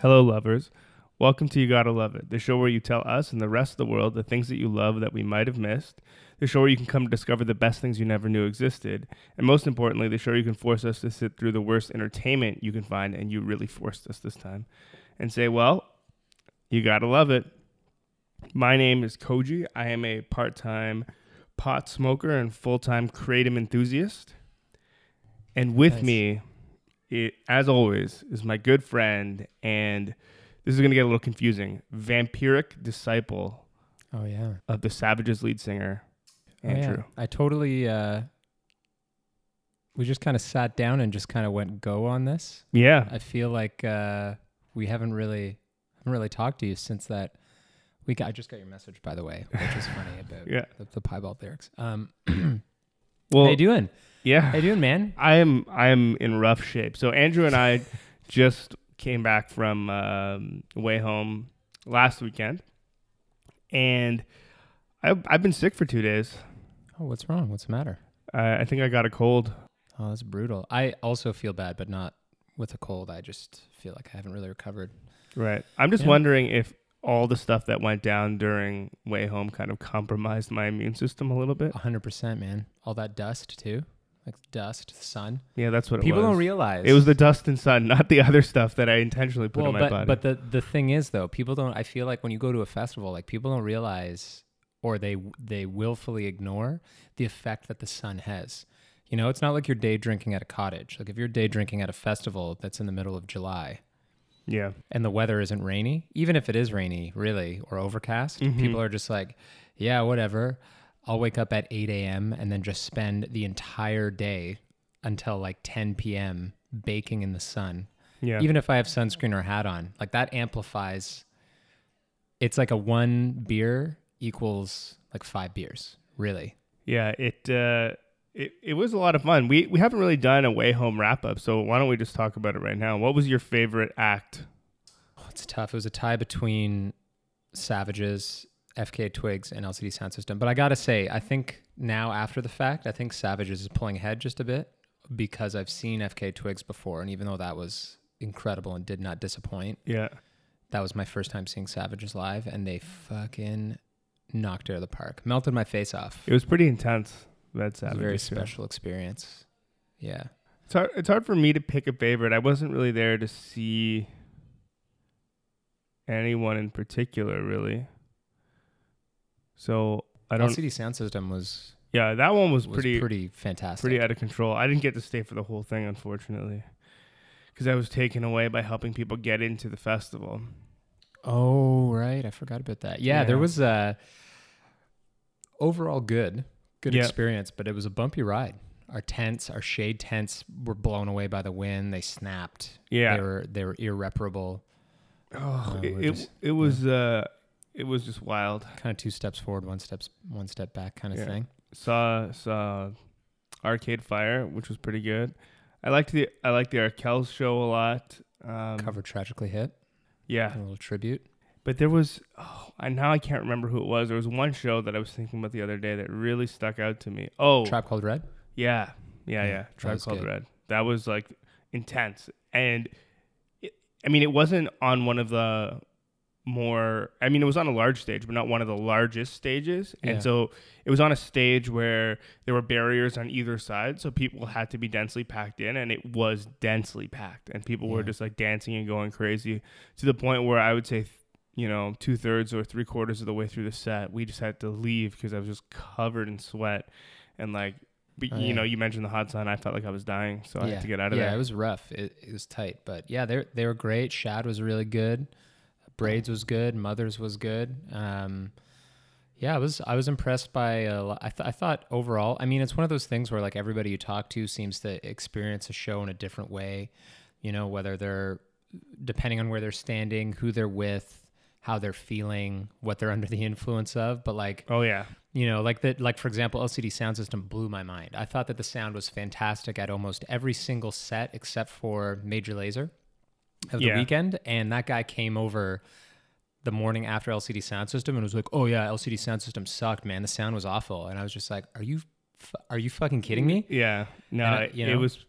Hello, lovers. Welcome to You Gotta Love It, the show where you tell us and the rest of the world the things that you love that we might have missed, the show where you can come to discover the best things you never knew existed, and most importantly, the show where you can force us to sit through the worst entertainment you can find, and you really forced us this time, and say, well, you gotta love it. My name is Koji. I am a part time pot smoker and full time kratom enthusiast. And with Nice. me, it, as always, is my good friend, and this is going to get a little confusing vampiric disciple Oh yeah, of the Savages lead singer, Oh, yeah. I totally. Uh, we just kind of sat down and just kind of went go on this. Yeah. I feel like uh, we haven't really haven't really talked to you since that week. I just got your message by the way, which is funny about Yeah. the, the piebald lyrics. Um, Well, how you doing? Yeah. How you doing, man? I am I am in rough shape. So Andrew and I just came back from um, WayHome last weekend, and I've I've been sick for two days. Oh, what's wrong? What's the matter? I I think I got a cold. Oh, that's brutal. I also feel bad, but not with a cold. I just feel like I haven't really recovered. Right. I'm just Yeah. wondering if all the stuff that went down during WayHome kind of compromised my immune system a little bit. hundred percent, man. All that dust too, like dust, sun. Yeah, that's what it People was. don't realize It was the dust and sun, not the other stuff that I intentionally put well, in my but body. but the the thing is though, people don't. I feel like when you go to a festival, like people don't realize, or they they willfully ignore the effect that the sun has. You know, it's not like you're day drinking at a cottage. Like if you're day drinking at a festival that's in the middle of July yeah. and the weather isn't rainy, even if it is rainy, really, or overcast, Mhm. people are just like, yeah, whatever. I'll wake up at 8 a.m. and then just spend the entire day until like 10 p.m. baking in the sun Yeah. even if I have sunscreen or hat on, like that amplifies. It's like a one beer equals like five beers, really. Yeah, it uh it, it was a lot of fun. We we haven't really done a WayHome wrap up, so why don't we just talk about it right now? What was your favorite act? Oh, it's tough. It was a tie between Savages, FKA Twigs, and LCD Soundsystem. But I gotta say, I think now after the fact, I think Savages is pulling ahead just a bit because I've seen FKA Twigs before, and even though that was incredible and did not disappoint, Yeah. that was my first time seeing Savages live, and they fucking knocked it out of the park, melted my face off. It was pretty intense. Was a very special experience. Yeah. It's hard, it's hard for me to pick a favorite. I wasn't really there to see anyone in particular, really. So I don't. LCD Soundsystem was, yeah, that one was, was pretty pretty, fantastic. pretty out of control. I didn't get to stay for the whole thing, unfortunately, because I was taken away by helping people get into the festival. oh, right. I forgot about that. Yeah, there was a overall good, good Yeah. experience, but it was a bumpy ride. Our tents, our shade tents were blown away by the wind. They snapped. Yeah. They were, they were irreparable. Oh, Uh, it, we're it, it was uh, it was just wild. Kind of two steps forward, one steps, one step back kind of Yeah. thing. Saw saw Arcade Fire, which was pretty good. I liked the I liked the Arkells show a lot. Um, Cover Tragically Hip. yeah, A little tribute. but there was oh, I now I can't remember who it was. There was one show that I was thinking about the other day that really stuck out to me. Oh, Tribe called Red. yeah, yeah, Yeah, yeah. Tribe Called good. Red. That was like intense, and it, I mean, it wasn't on one of the more. I mean, it was on a large stage, but not one of the largest stages. Yeah. And so it was on a stage where there were barriers on either side, so people had to be densely packed in, and it was densely packed, and people were just like dancing and going crazy to the point where I would say. You know, two thirds or three quarters of the way through the set, we just had to leave because I was just covered in sweat, and like, but, Oh, you yeah. know, you mentioned the hot sun. I felt like I was dying, so I had to get out of there. yeah, it was rough. It, it was tight, but yeah, they they were great. Shad was really good. Braids was good. Mothers was good. Um, yeah, I was I was impressed by. I th- I thought overall. I mean, it's one of those things where like everybody you talk to seems to experience a show in a different way. You know, whether they're depending on where they're standing, who they're with, how they're feeling, what they're under the influence of. But like oh yeah, you know like that like for example lcd soundsystem blew my mind i thought that the sound was fantastic at almost every single set except for major lazer of the Yeah. weekend and that guy came over the morning after lcd soundsystem and was like oh yeah lcd soundsystem sucked man the sound was awful and i was just like are you f- are you fucking kidding me Yeah, no, I- it, you it was.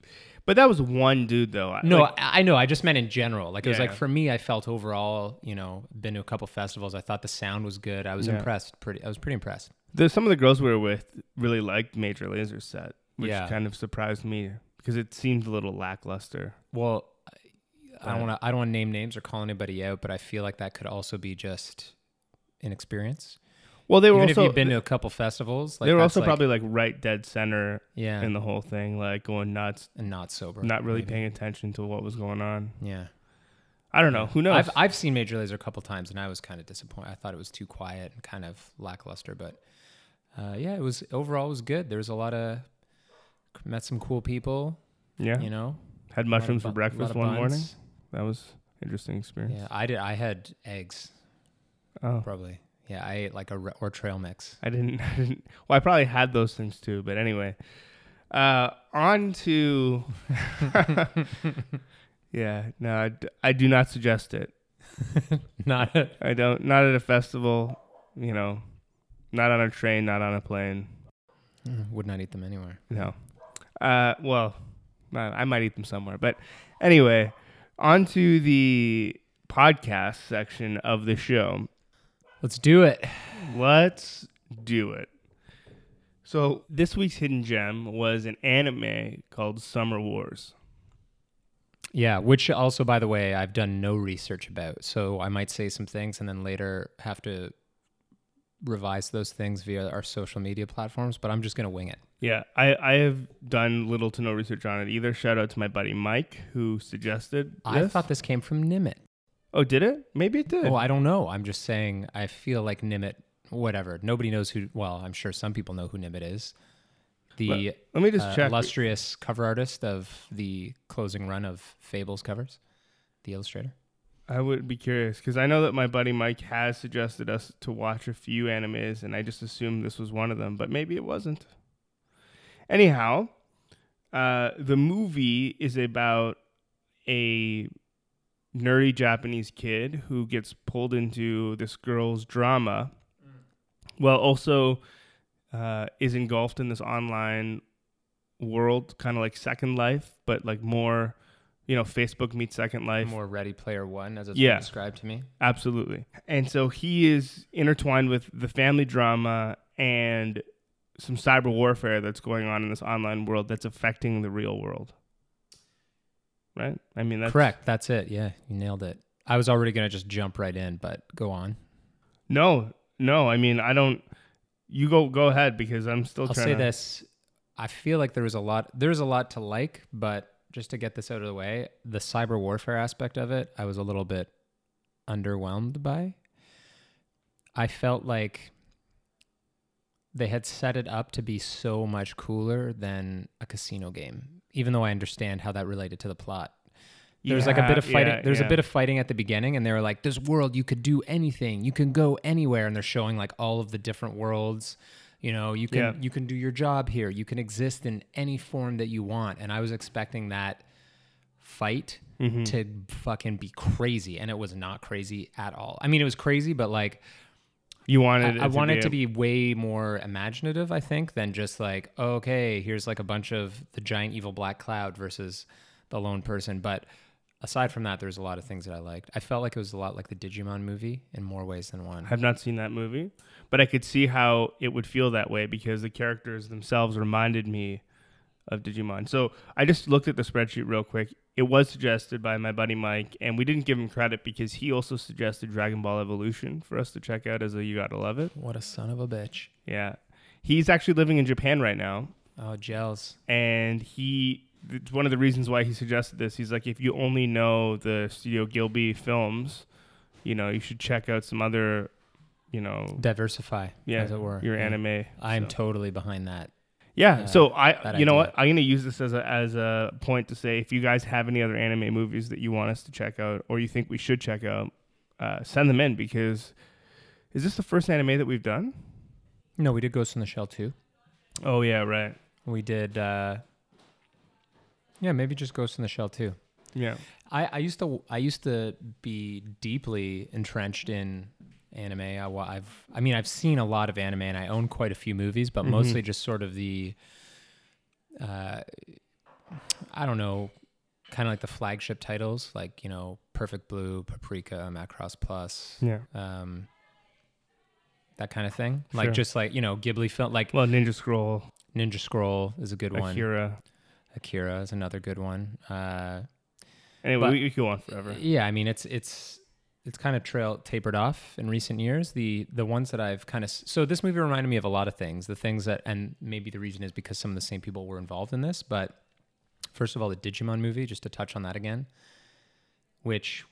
But that was one dude though. No, like, I, know. I just meant in general. Like it was like for me, I felt overall, you know, been to a couple festivals. I thought the sound was good. I was Yeah. impressed. Pretty. I was pretty impressed. the, some of the girls we were with really liked Major Lazer set, which Yeah. kind of surprised me because it seemed a little lackluster. Well, I don't want to. I don't want to name names or call anybody out, but I feel like that could also be just inexperience. Well, they were Even also if you've been to a couple festivals, like they were also like- probably like right dead center yeah, in the whole thing, like going nuts, and not sober, not really maybe. paying attention to what was going on. Yeah, I don't know. Who knows? I've I've seen Major Lazer a couple times, and I was kind of disappointed. I thought it was too quiet and kind of lackluster, but uh, yeah, it was overall it was good. There was a lot of met some cool people. yeah, You know, had of mushrooms for breakfast one morning. That was interesting experience. Yeah, I did. I had eggs Oh, probably. Yeah, I ate like a re- or trail mix. I didn't, I didn't. Well, I probably had those things too, but anyway. Uh, on to. yeah, no, I, d- I do not suggest it. Not a, I don't. Not at a festival. You know, not on a train, not on a plane. would not eat them anywhere. No. Uh, well, I might eat them somewhere, but anyway, on to the podcast section of the show. Let's do it. Let's do it. So this week's hidden gem was an anime called Summer Wars. Yeah, which also, by the way, I've done no research about. So I might say some things and then later have to revise those things via our social media platforms, but I'm just going to wing it. Yeah, I, I have done little to no research on it either. Shout out to my buddy Mike who suggested. I this. thought this came from Nimit. Oh, did it? Maybe it did. Oh, I don't know. I'm just saying, I feel like Nimit, whatever. Nobody knows who, well, I'm sure some people know who Nimit is. The Let me just uh, check. illustrious cover artist of the closing run of Fables covers, the illustrator. I would be curious because I know that my buddy Mike has suggested us to watch a few animes, and I just assumed this was one of them, but maybe it wasn't. Anyhow, uh, the movie is about a nerdy Japanese kid who gets pulled into this girl's drama, while also uh, is engulfed in this online world, kind of like Second Life, but like more, you know, Facebook meets Second Life. More Ready Player One, as it's Yeah. been described to me. Absolutely. And so he is intertwined with the family drama and some cyber warfare that's going on in this online world that's affecting the real world. Right? I mean, that's Correct. That's it. Yeah, you nailed it. I was already going to just jump right in, but go on. No, no. I mean, I don't. You go, go ahead because I'm still I'll say to. this. I feel like there was a lot there's a lot to like, but just to get this out of the way, the cyber warfare aspect of it, I was a little bit underwhelmed by. I felt like they had set it up to be so much cooler than a casino game, even though I understand how that related to the plot. There's like a bit of Yeah, fighting. yeah, there's yeah. a bit of fighting at the beginning, and they were like, "This world, you could do anything. You can go anywhere." And they're showing like all of the different worlds. You know, you can Yeah. you can do your job here. You can exist in any form that you want. And I was expecting that fight Mhm. to fucking be crazy, and it was not crazy at all. I mean, it was crazy, but like You I, wanted. it I want it to be way more imaginative, I think, than just like, okay, here's like a bunch of the giant evil black cloud versus the lone person. But aside from that, there's a lot of things that I liked. I felt like it was a lot like the Digimon movie in more ways than one. I have not seen that movie, but I could see how it would feel that way because the characters themselves reminded me of Digimon. So I just looked at the spreadsheet real quick. It was suggested by my buddy Mike, and we didn't give him credit because he also suggested Dragon Ball Evolution for us to check out as a You Gotta Love It. What a son of a bitch. Yeah. He's actually living in Japan right now, Oh, gels. and he. It's one of the reasons why he suggested this. He's like, if you only know the Studio Ghibli films, you know, you should check out some other, you know, Diversify, yeah, as it were. your Yeah. anime. I'm so. totally behind that. Yeah. uh, so I, you know what? I'm gonna use this as a as a point to say if you guys have any other anime movies that you want us to check out or you think we should check out, uh, send them in because is this the first anime that we've done? No, we did Ghost in the Shell too. Oh yeah, right. We did, uh, yeah, maybe just Ghost in the Shell too. Yeah. I, I used to I used to be deeply entrenched in anime. I, I've I mean I've seen a lot of anime and I own quite a few movies, but Mhm. mostly just sort of the. Uh, I don't know, kind of like the flagship titles, like you know, Perfect Blue, Paprika, Macross Plus, Yeah. um, that kind of thing. Like just like you know, Ghibli film, like Well, Ninja Scroll, Ninja Scroll is a good one. Akira. Akira is another good one. Uh, Anyway, But- we, we could go on forever. Yeah, I mean it's it's it's kind of trail tapered off in recent years. The the ones that I've kind of so this movie reminded me of a lot of things. The things that and maybe the reason is because some of the same people were involved in this. But first of all, the Digimon movie, just to touch on that again, which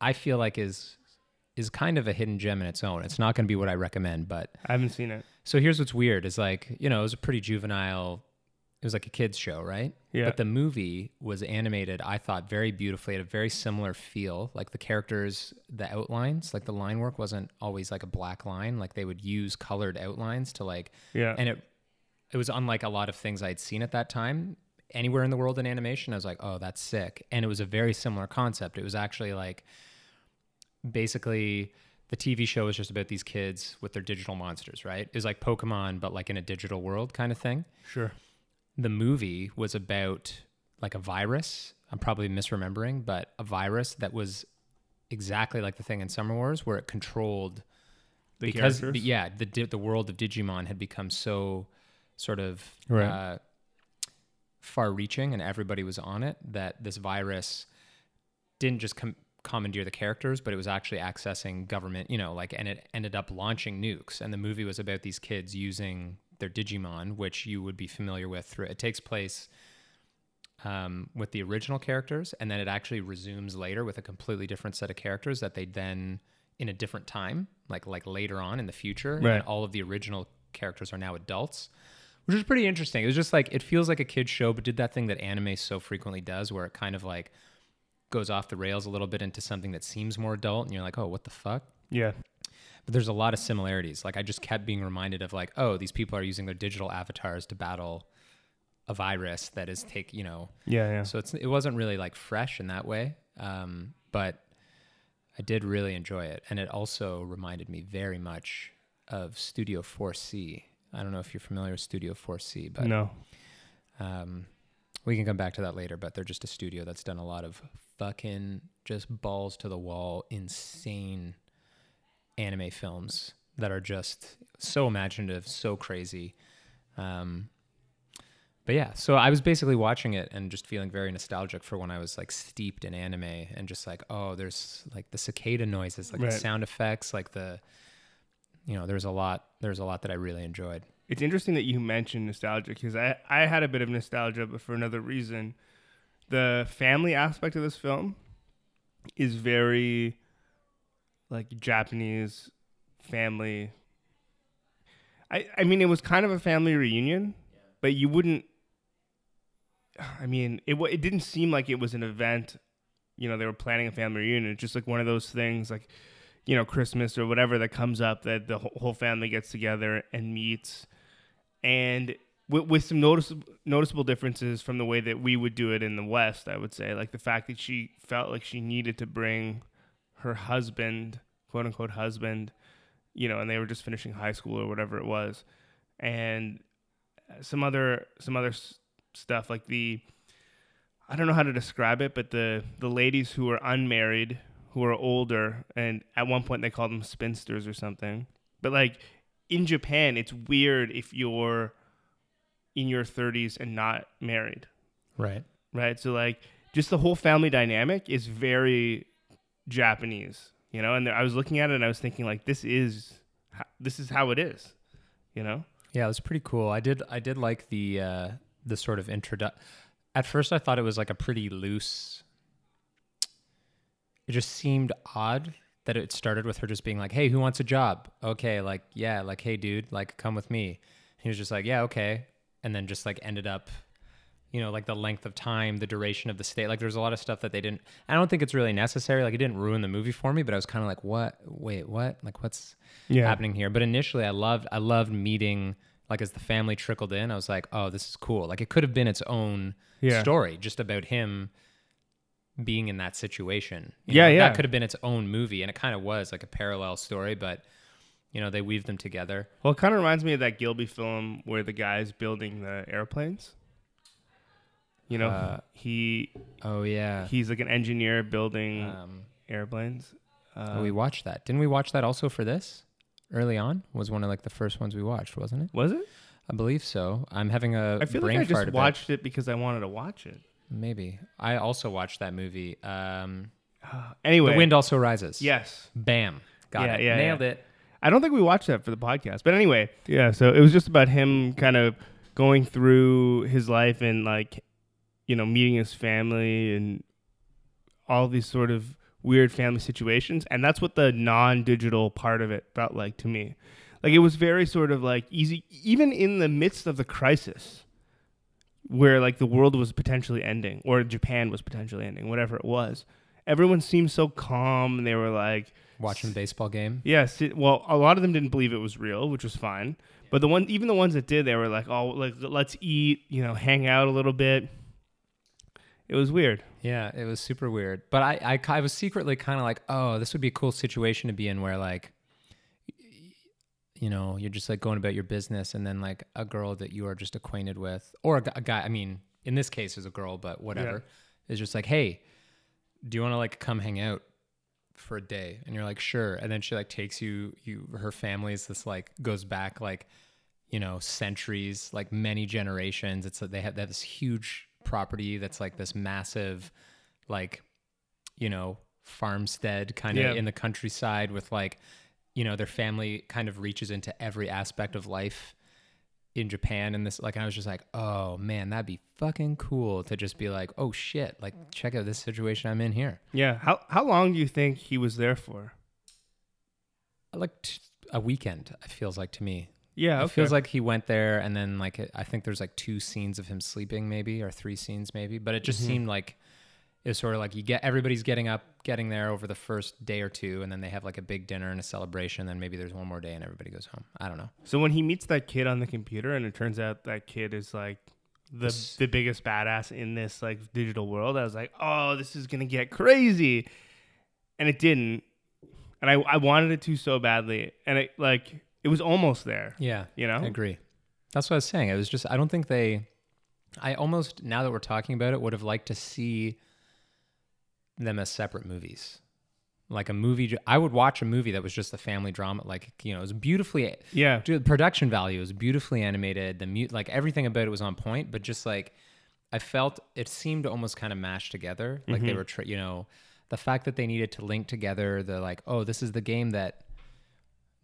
I feel like is is kind of a hidden gem in its own. It's not going to be what I recommend, but I haven't seen it. so here's what's weird is like you know it was a pretty juvenile. It was like a kids show, right? Yeah. But the movie was animated, I thought, very beautifully. It had a very similar feel. Like the characters, the outlines, like the line work wasn't always like a black line. Like they would use colored outlines to like, yeah. and it it was unlike a lot of things I'd seen at that time anywhere in the world in animation. I was like, oh, that's sick. And it was a very similar concept. It was actually like basically the TV show was just about these kids with their digital monsters, right? It was like Pokemon, but like in a digital world kind of thing sure. The movie was about like a virus. I'm probably misremembering, but a virus that was exactly like the thing in Summer Wars, where it controlled The because characters? yeah, the the world of Digimon had become so sort of Right. uh, far-reaching, and everybody was on it. That this virus didn't just com- commandeer the characters, but it was actually accessing government, you know, like, and it ended up launching nukes. And the movie was about these kids using their Digimon, which you would be familiar with through. It takes place um, with the original characters, and then it actually resumes later with a completely different set of characters that they then in a different time, like like later on in the future, Right. and all of the original characters are now adults. Which is pretty interesting. It was just like it feels like a kid's show, but did that thing that anime so frequently does, where it kind of like goes off the rails a little bit into something that seems more adult, and you're like, oh, what the fuck? Yeah. But there's a lot of similarities. Like I just kept being reminded of like, oh, these people are using their digital avatars to battle a virus that is take, you know. Yeah. Yeah. So it's it wasn't really like fresh in that way. Um, but I did really enjoy it. And it also reminded me very much of Studio 4C. I don't know if you're familiar with Studio 4C, but no. um, we can come back to that later, but they're just a studio that's done a lot of fucking just balls to the wall, insane anime films that are just so imaginative, so crazy. Um, but yeah, so I was basically watching it and just feeling very nostalgic for when I was like steeped in anime and just like, oh, there's like the cicada noises, like Right. the sound effects, like the, you know, there's a lot, there's a lot that I really enjoyed. It's interesting that you mentioned nostalgia because I, I had a bit of nostalgia, but for another reason. The family aspect of this film is very like Japanese family. I, I mean, it was kind of a family reunion, but you wouldn't. I mean, it it didn't seem like it was an event. You know, they were planning a family reunion. It's just like one of those things, like you know, Christmas or whatever that comes up that the whole whole family gets together and meets, and with, with some noticeable noticeable differences from the way that we would do it in the West. I would say, like the fact that she felt like she needed to bring her husband, quote unquote husband, you know, and they were just finishing high school or whatever it was, and some other some other s- stuff like the I don't know how to describe it, but the the ladies who are unmarried, who are older, and at one point they called them spinsters or something. But like in Japan, it's weird if you're in your 30s and not married, Right. right? So like just the whole family dynamic is very Japanese, you know. And I was looking at it and I was thinking like this is this is how it is, you know. Yeah, it was pretty cool. I did I did like the uh the sort of introdu At first I thought it was like a pretty loose It just seemed odd that it started with her just being like, "Hey, who wants a job?" Okay, like, yeah, like, "Hey, dude, like come with me." He was just like, "Yeah, okay." And then just like ended up you know, like the length of time, the duration of the stay. Like there's a lot of stuff that they didn't I don't think it's really necessary. Like it didn't ruin the movie for me, but I was kind of like, "What? Wait, what? Like what's happening here. But initially, I loved I loved meeting like as the family trickled in. I was like, oh, this is cool. Like it could have been its own Yeah. story, just about him being in that situation. You Yeah, know, yeah. That could have been its own movie, and it kind of was like a parallel story, but you know they weaved them together. Well, it kind of reminds me of that Ghibli film where the guy's building the airplanes. You know, Uh, he Oh yeah. he's like an engineer building Um, airplanes. Uh, oh, we watched that. Didn't we watch that also for this? Early on was one of like the first ones we watched, wasn't it? was it? I believe so. I'm having a I feel like I just watched it because I wanted to watch it. Maybe I also watched that movie. Um, anyway, The Wind Also Rises. Yes, Bam. Got Yeah, it. yeah, Nailed yeah. it. I don't think we watched that for the podcast, but anyway, yeah. So it was just about him kind of going through his life and like, you know, meeting his family and all these sort of weird family situations, and that's what the non-digital part of it felt like to me. Like it was very sort of like easy, even in the midst of the crisis, where like the world was potentially ending or Japan was potentially ending, whatever it was. Everyone seemed so calm. And they were like, Watching the baseball game. Yes, it, well, a lot of them didn't believe it was real, which was fine. But the one, even the ones that did, they were like, "Oh, like let's eat, you know, hang out a little bit." It was weird. Yeah, it was super weird. But I, I, I was secretly kind of like, oh, this would be a cool situation to be in where like, you know, you're just like going about your business, and then like a girl that you are just acquainted with, or a, a guy. I mean, in this case, is a girl, but whatever, is just like, hey, do you want to like come hang out for a day? And you're like, sure. And then she like takes you, you, her family's this like goes back like, you know, centuries, like many generations. It's like they have, they have this huge property that's like this massive, like, you know, farmstead kind of Yeah. in the countryside with like, you know, their family kind of reaches into every aspect of life in Japan and this like I was just like, oh man, that'd be fucking cool to just be like, oh shit, like check out this situation I'm in here. Yeah. How how long do you think he was there for? Like t- a weekend, it feels like to me. Yeah. It Okay. feels like he went there and then like I think there's like two scenes of him sleeping maybe or three scenes maybe, but it just Mhm. seemed like it was sort of like you get everybody's getting up, getting there over the first day or two, and then they have like a big dinner and a celebration. Then maybe there's one more day and everybody goes home. I don't know. so when he meets that kid on the computer, and it turns out that kid is like the the biggest badass in this like digital world, I was like, oh, this is gonna get crazy, and it didn't. And I I wanted it to so badly, and it like it was almost there. Yeah, You know. I agree. That's what I was saying. It was just I don't think they. I almost now that we're talking about it would have liked to see them as separate movies, like a movie. I would watch a movie that was just a family drama, like you know, it was beautifully. Yeah. The production value was beautifully animated. The mute, like everything about it was on point, but just like I felt it seemed almost kind of mashed together. Like they Mhm. were, tr- you know, the fact that they needed to link together the like, oh, this is the game that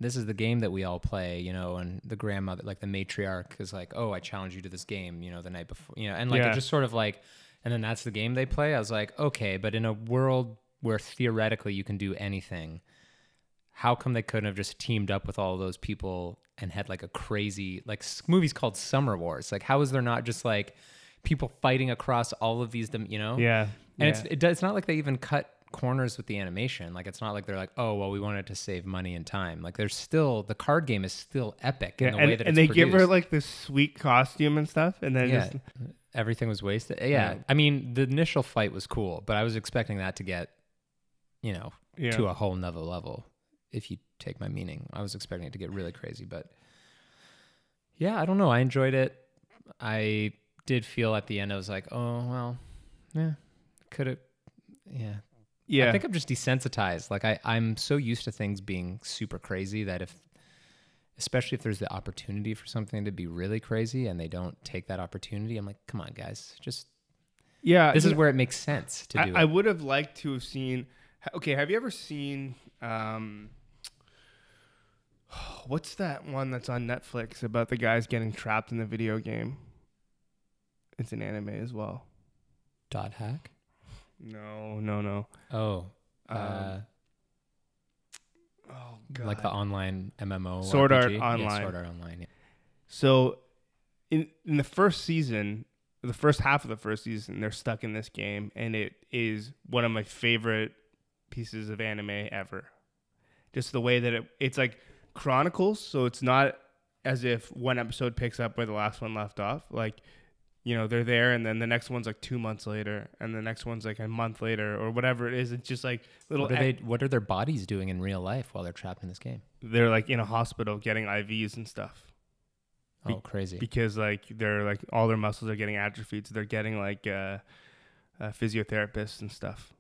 this is the game that we all play, you know, and the grandmother, like the matriarch is like, oh, I challenge you to this game, you know, the night before, you know, and like Yeah. it just sort of like, and then that's the game they play. I was like, okay, but in a world where theoretically you can do anything, how come they couldn't have just teamed up with all those people and had like a crazy, like movies called Summer Wars? Like, how is there not just like people fighting across all of these, you know? Yeah. And yeah. it's it it's not like they even cut corners with the animation. Like it's not like they're like, oh well, we wanted to save money and time. Like there's still the card game is still epic Yeah, in the and, way that and they give her like this sweet costume and stuff, and then yeah, just everything was wasted. Yeah. Yeah. I mean the initial fight was cool, but I was expecting that to get, you know, yeah. to a whole nother level. If you take my meaning, I was expecting it to get really crazy, but yeah, I don't know. I enjoyed it. I did feel at the end I was like, oh well, yeah, could have, yeah. Yeah. I think I'm just desensitized. Like I, I'm so used to things being super crazy that if, especially if there's the opportunity for something to be really crazy and they don't take that opportunity, I'm like, come on, guys, just yeah. this is where it makes sense to I, do I would have liked to have seen. Okay, have you ever seen? Um, what's that one that's on Netflix about the guys getting trapped in the video game? It's an anime as well. Dot hack. No, no, no. Oh, Um, uh, oh like the online MMO. Sword Art RPG? Yeah, Online. Sword Art Online. Yeah. So, in in the first season, the first half of the first season, they're stuck in this game, and it is one of my favorite pieces of anime ever. Just the way that it it's like chronicles, so it's not as if one episode picks up where the last one left off. Like, you know, they're there, and then the next one's like two months later, and the next one's like a month later, or whatever it is. It's just like little. What are ec- they? What are their bodies doing in real life while they're trapped in this game? they're like in a hospital getting IVs and stuff. Oh, crazy. because like they're like all their muscles are getting atrophied, so they're getting like uh, uh, physiotherapists and stuff.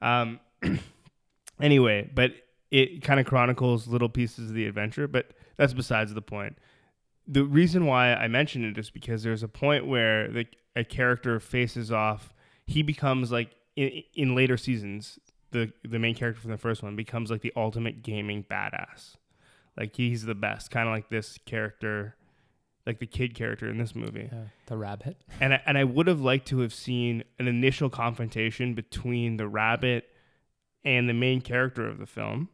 Um, anyway, but it kind of chronicles little pieces of the adventure, but that's besides the point. The reason why I mention it is because there's a point where the a character faces off. He becomes like in, in later seasons, the the main character from the first one becomes like the ultimate gaming badass. Like he's the best, kind of like this character, like the kid character in this movie. Yeah, the rabbit. And I, and I would have liked to have seen an initial confrontation between the rabbit and the main character of the film,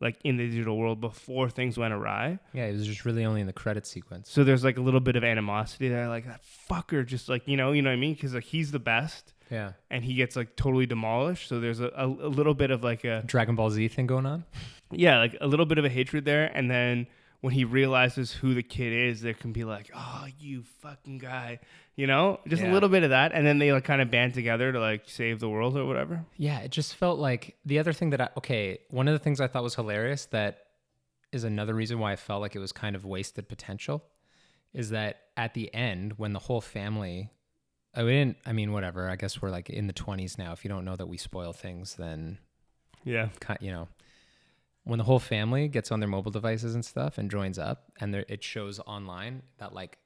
like in the digital world before things went awry. Yeah, it was just really only in the credit sequence. So there's like a little bit of animosity there, like that fucker, just like you know, you know what I mean? Because like he's the best, Yeah. and he gets like totally demolished. So there's a, a, a little bit of like a Dragon Ball Z thing going on. yeah, like a little bit of a hatred there, and then when he realizes who the kid is, there can be like, oh, you fucking guy, you know, just a little bit of that, and then they like kind of band together to like save the world or whatever. Yeah, it just felt like the other thing that I okay, one of the things I thought was hilarious that is another reason why I felt like it was kind of wasted potential is that at the end when the whole family oh, I didn't I mean whatever, I guess we're like in the 20s now. If you don't know that we spoil things then Yeah, you know when the whole family gets on their mobile devices and stuff and joins up and it shows online that like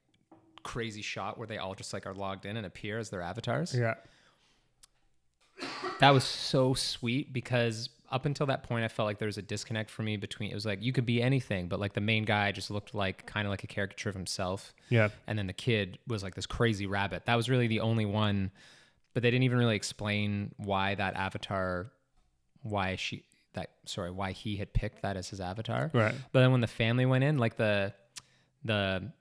crazy shot where they all just like are logged in and appear as their avatars. Yeah, that was so sweet because up until that point, I felt like there was a disconnect for me between it was like you could be anything, but like the main guy just looked like kind of like a caricature of himself, yeah, and then the kid was like this crazy rabbit. That was really the only one, but they didn't even really explain why that avatar, why she that sorry why he had picked that as his avatar. right, But then when the family went in, like the the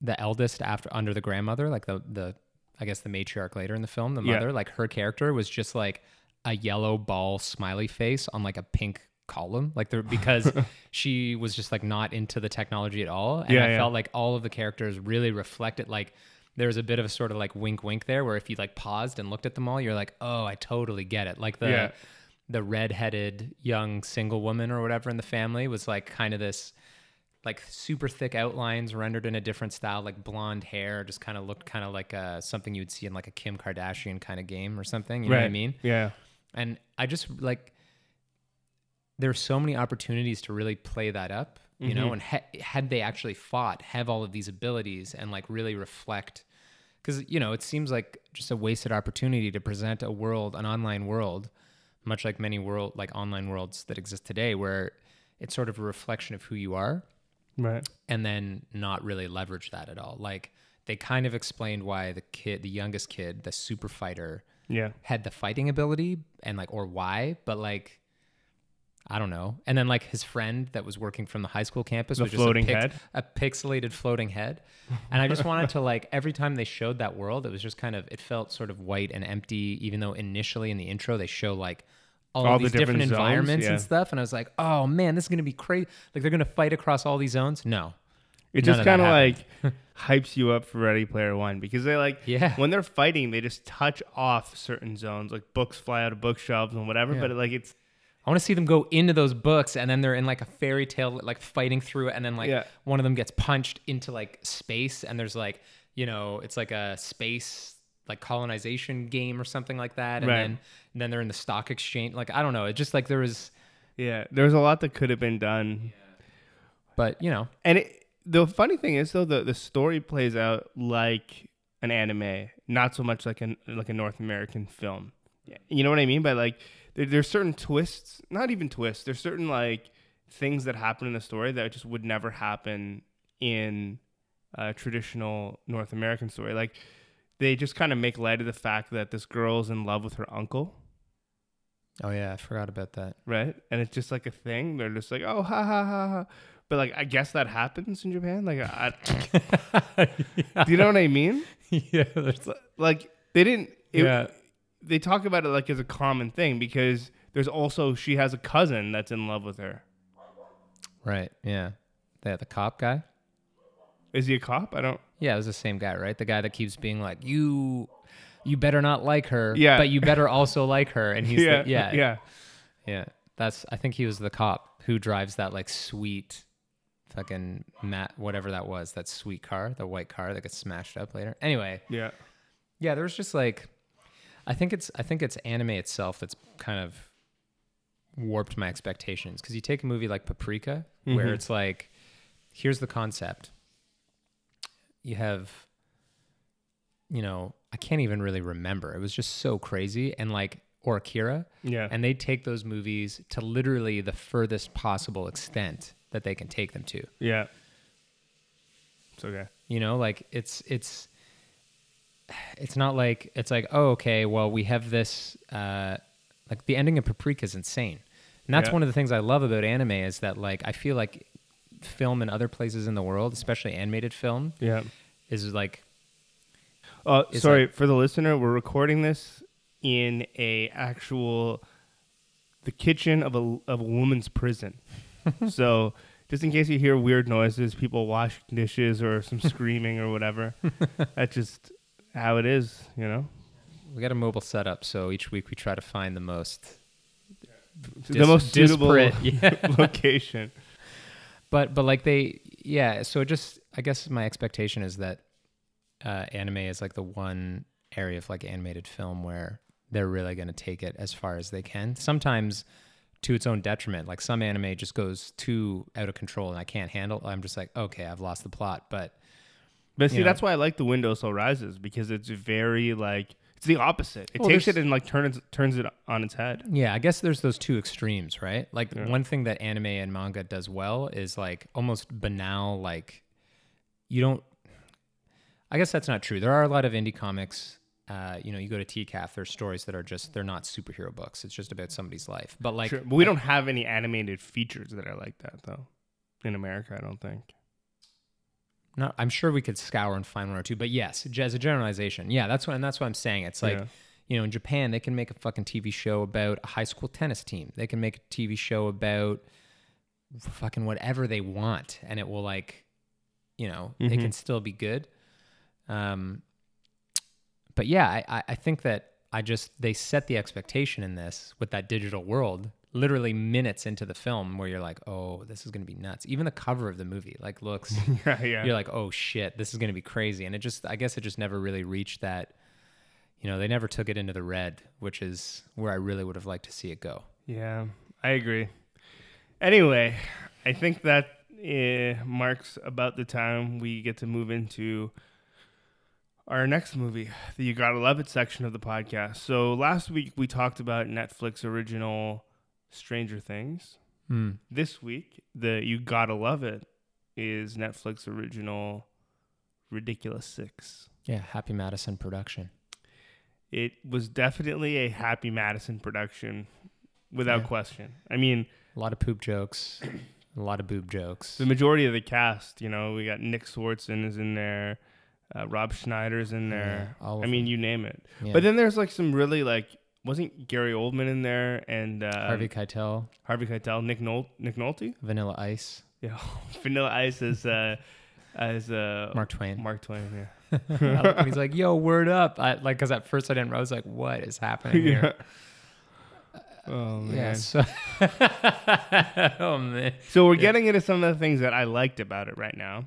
the eldest after under the grandmother, like the the I guess the matriarch later in the film, the Yeah. mother, like her character was just like a yellow ball smiley face on like a pink column. Like there because she was just like not into the technology at all. And Yeah, I yeah. felt like all of the characters really reflected like there was a bit of a sort of like wink wink there where if you like paused and looked at them all, you're like, oh, I totally get it. Like the Yeah. The redheaded young single woman or whatever in the family was like kind of this like super thick outlines rendered in a different style, like blonde hair, just kind of looked kind of like uh, something you would see in like a Kim Kardashian kind of game or something. You know right. what I mean? Yeah, And I just like there's so many opportunities to really play that up, you know. Mhm. And ha- had they actually fought, have all of these abilities, and like really reflect, because you know it seems like just a wasted opportunity to present a world, an online world, much like many world like online worlds that exist today, where it's sort of a reflection of who you are right, and then not really leverage that at all. Like they kind of explained why the kid, the youngest kid, the super fighter, yeah, had the fighting ability and like or why, but like I don't know. And then like his friend that was working from the high school campus The was just a, head? a pixelated floating head. And I just wanted to like every time they showed that world, it was just kind of it felt sort of white and empty, even though initially in the intro they show like all, All of the these different, different zones, environments yeah. and stuff. And I was like, oh man, this is gonna be crazy. Like they're gonna fight across all these zones. No. It just kind of like hypes you up for Ready Player One because they like Yeah. when they're fighting, they just touch off certain zones, like books fly out of bookshelves and whatever. Yeah. But like it's I want to see them go into those books and then they're in like a fairy tale, like fighting through it. And then like Yeah. one of them gets punched into like space and there's like, you know, it's like a space like colonization game or something like that. And Right. then, and then they're in the stock exchange. Like, I don't know. It just like there was, yeah, there's a lot that could have been done. but you know, And it, the funny thing is though, the the story plays out like an anime, not so much like an like a North American film. You know what I mean? By like there, there's certain twists, not even twists. There's certain like things that happen in the story that just would never happen in a traditional North American story. Like they just kind of make light of the fact that this girl's in love with her uncle, oh yeah, I forgot about that. right? And it's just like a thing. They're just like, oh, ha ha ha ha. But like, I guess that happens in Japan. Like, I, do you know what I mean? yeah. There's, Like, they didn't. It, yeah. They talk about it like as a common thing because there's also she has a cousin that's in love with her. Right. Yeah. The, the cop guy. Is he a cop? I don't. Yeah. It was the same guy, right? The guy that keeps being like, you, you better not like her. Yeah. But you better also like her. And he's yeah, the, yeah. yeah. Yeah, that's. I think he was the cop who drives that like sweet fucking Matt, whatever that was, that sweet car, the white car that gets smashed up later. Anyway, Yeah. yeah, there was just like, I think it's I think it's anime itself that's kind of warped my expectations because you take a movie like Paprika, where Mhm. it's like, here's the concept. You have, you know, I can't even really remember. It was just so crazy, and like or Akira, Yeah. and they take those movies to literally the furthest possible extent that they can take them to. yeah. It's okay. You know, like it's it's it's not like it's like oh okay, well we have this uh like the ending of Paprika is insane. And that's Yeah. one of the things I love about anime is that like I feel like film in other places in the world, especially animated film, Yeah. is like Uh, It's sorry for the listener. We're recording this in a actual the kitchen of a of a woman's prison. so just in case you hear weird noises, people washing dishes or some screaming or whatever, that's just how it is. You know, we got a mobile setup, so each week we try to find the most the most suitable yeah. location. but but like they yeah so just i guess my expectation is that uh, anime is like the one area of like animated film where they're really going to take it as far as they can sometimes to its own detriment like some anime just goes too out of control and i can't handle i'm just like okay i've lost the plot but But see, You know. that's why I like the Wind Also Rises because it's very like it's the opposite. It Well, takes it and like turns turns it on its head. yeah i guess there's those two extremes right like Yeah. one thing that anime and manga does well is like almost banal like you don't i guess that's not true there are a lot of indie comics uh, you know you go to tcaf there's stories that are just they're not superhero books it's just about somebody's life but like Sure, but we don't have any animated features that are like that though. In America, I don't think. Not, i'm sure we could scour and find one or two but yes as a generalization yeah that's what and that's what i'm saying it's like Yeah. you know in japan they can make a fucking tv show about a high school tennis team they can make a tv show about fucking whatever they want and it will like you know it Mhm. can still be good um but yeah I i think that i just they set the expectation in this with that digital world literally minutes into the film where you're like oh this is gonna be nuts even the cover of the movie like looks yeah, yeah. you're like, oh shit, this is going to be crazy. And it just, I guess it just never really reached that, you know, they never took it into the red, which is where I really would have liked to see it go. Yeah, I agree. Anyway, I think that uh, marks about the time we get to move into our next movie, the You Gotta Love It section of the podcast. So last week we talked about Netflix original Stranger Things. Hmm. This week, the You Gotta Love It is Netflix original Ridiculous Six. Yeah. Happy Madison production. It was definitely a Happy Madison production, without Yeah. question. I mean, A lot of poop jokes, a lot of boob jokes. the majority of the cast, you know, we got Nick Swardson is in there, uh, Rob Schneider's in there. Yeah, I mean, them. you name it. Yeah. But then there's like some really like wasn't Gary Oldman in there and uh, Harvey Keitel, Harvey Keitel, Nick Nol- Nick Nolte, Vanilla Ice, yeah, Vanilla Ice as uh, as uh, Mark Twain. Mark Twain, yeah, He's like, yo, word up. I, like, cause at first I didn't, I was like, what is happening here? Oh man. Yeah. So, oh man. So we're Yeah. getting into some of the things that I liked about it right now.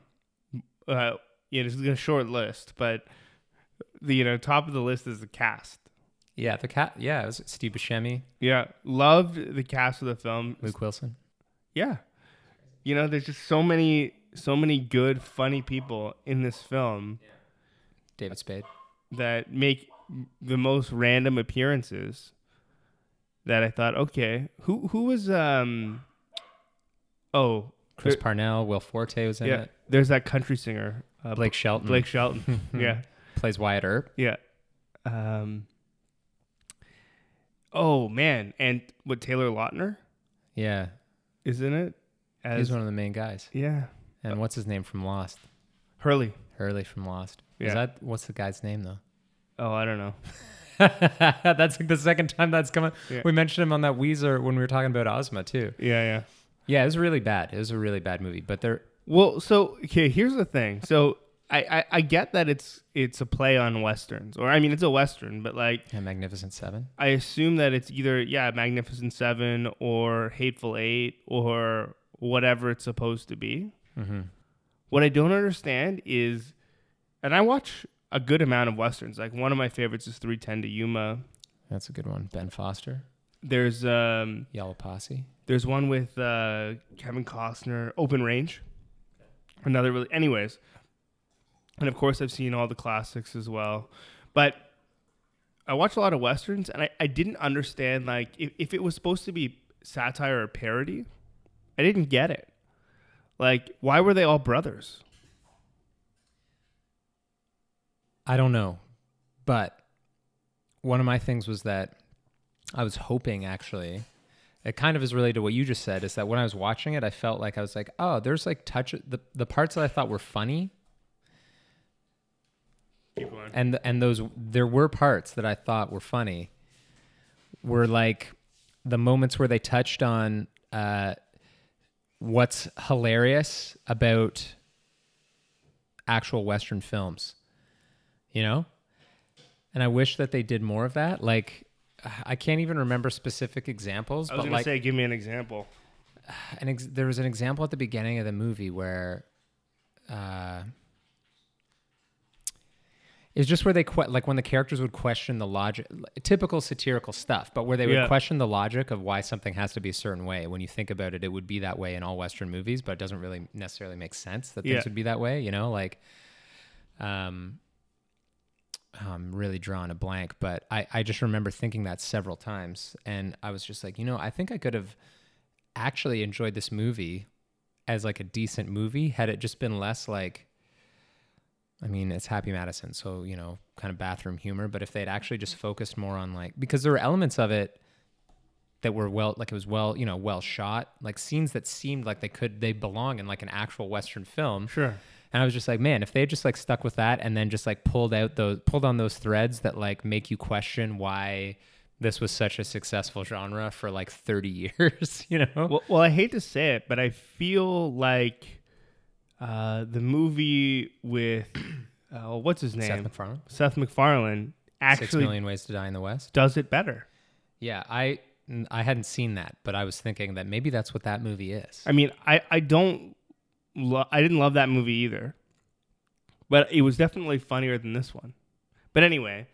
Uh, yeah, this is a short list, but the you know top of the list is the cast. Yeah. The cat. Yeah. It was Steve Buscemi, Yeah, loved the cast of the film. Luke Wilson. Yeah, you know, there's just so many, so many good, funny people in this film David Spade. that make the most random appearances. That I thought, okay, who who was um, oh, Chris there- Parnell, Will Forte was in yeah, it. there's that country singer, uh, Blake Shelton Blake Shelton. yeah, plays Wyatt Earp. yeah. Um. Oh man, and with Taylor Lautner Yeah, isn't it as he's one of the main guys. yeah And what's his name from Lost? Hurley. Hurley from Lost. Yeah. Is that what's the guy's name though? Oh, I don't know. that's like the second time that's coming. up. Yeah. We mentioned him on that Weezer when we were talking about Ozma too. Yeah, yeah. Yeah, it was really bad. It was a really bad movie. But there, Well, so okay, here's the thing. So I, I I get that it's it's a play on westerns, or I mean it's a western, but like yeah, Magnificent Seven. I assume that it's either yeah, Magnificent Seven or Hateful Eight or whatever it's supposed to be. Mm-hmm. What I don't understand is, and I watch a good amount of westerns. Like one of my favorites is 310 to Yuma. That's a good one. Ben Foster, There's um Yellow Posse. there's one with uh Kevin Costner, Open Range. Another really anyways. And of course I've seen all the classics as well. But I watch a lot of westerns and I, I didn't understand like if, if it was supposed to be satire or parody, I didn't get it. Like why were they all brothers? I don't know, but one of my things was that I was hoping actually. It kind of is related to what you just said. Is that when I was watching it, I felt like I was like, oh, there's like touch the the parts that I thought were funny, Keep going. and and those there were parts that I thought were funny, were like the moments where they touched on uh, what's hilarious about actual Western films, you know, and I wish that they did more of that. Like, I can't even remember specific examples, I was but gonna like say give me an example. an ex- there was an example at the beginning of the movie where uh it's just where they que- like when the characters would question the logic typical satirical stuff but where they would Yeah. question the logic of why something has to be a certain way when you think about it it would be that way in all western movies but it doesn't really necessarily make sense that things Yeah. would be that way you know like um I'm really drawing a blank, but I, I just remember thinking that several times. And I was just like, you know, I think I could have actually enjoyed this movie as like a decent movie had it just been less like I mean, it's Happy Madison, so you know, kind of bathroom humor, but if they'd actually just mm-hmm. focused more on like because there were elements of it that were well like it was well, you know, well shot, like scenes that seemed like they could they belong in like an actual western film. Sure. And I was just like, man, if they had just like stuck with that and then just like pulled out those pulled on those threads that like make you question why this was such a successful genre for like 30 years, you know? Well, well, I hate to say it, but I feel like uh, the movie with uh, what's his name, Seth MacFarlane. Seth MacFarlane, actually Million Ways to Die in the West. does it better. Yeah, I I hadn't seen that, but I was thinking that maybe that's what that movie is. I mean, I I don't, lo- I didn't love that movie either, but it was definitely funnier than this one. But anyway,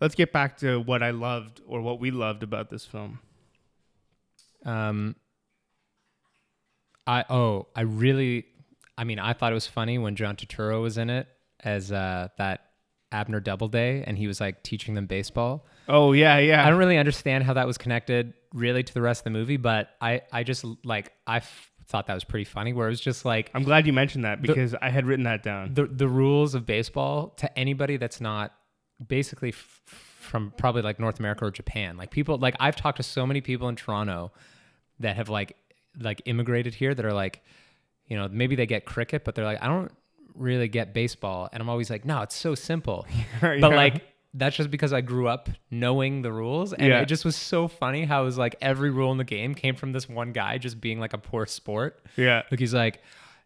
let's get back to what I loved or what we loved about this film. Um, I oh, I really, I mean, I thought it was funny when John Turturro was in it as uh, that Abner Doubleday, and he was like teaching them baseball. Oh yeah, yeah. I don't really understand how that was connected really to the rest of the movie, but I I just like I f- thought that was pretty funny. Where it was just like I'm glad you mentioned that because I had written that down. the the rules of baseball to anybody that's not basically f- from probably like North America or Japan. Like people like I've talked to so many people in Toronto that have like like immigrated here that are like you know maybe they get cricket but they're like I don't really get baseball and I'm always like no it's so simple. But like that's just because I grew up knowing the rules and Yeah. it just was so funny how it was like every rule in the game came from this one guy just being like a poor sport. yeah, Like he's like,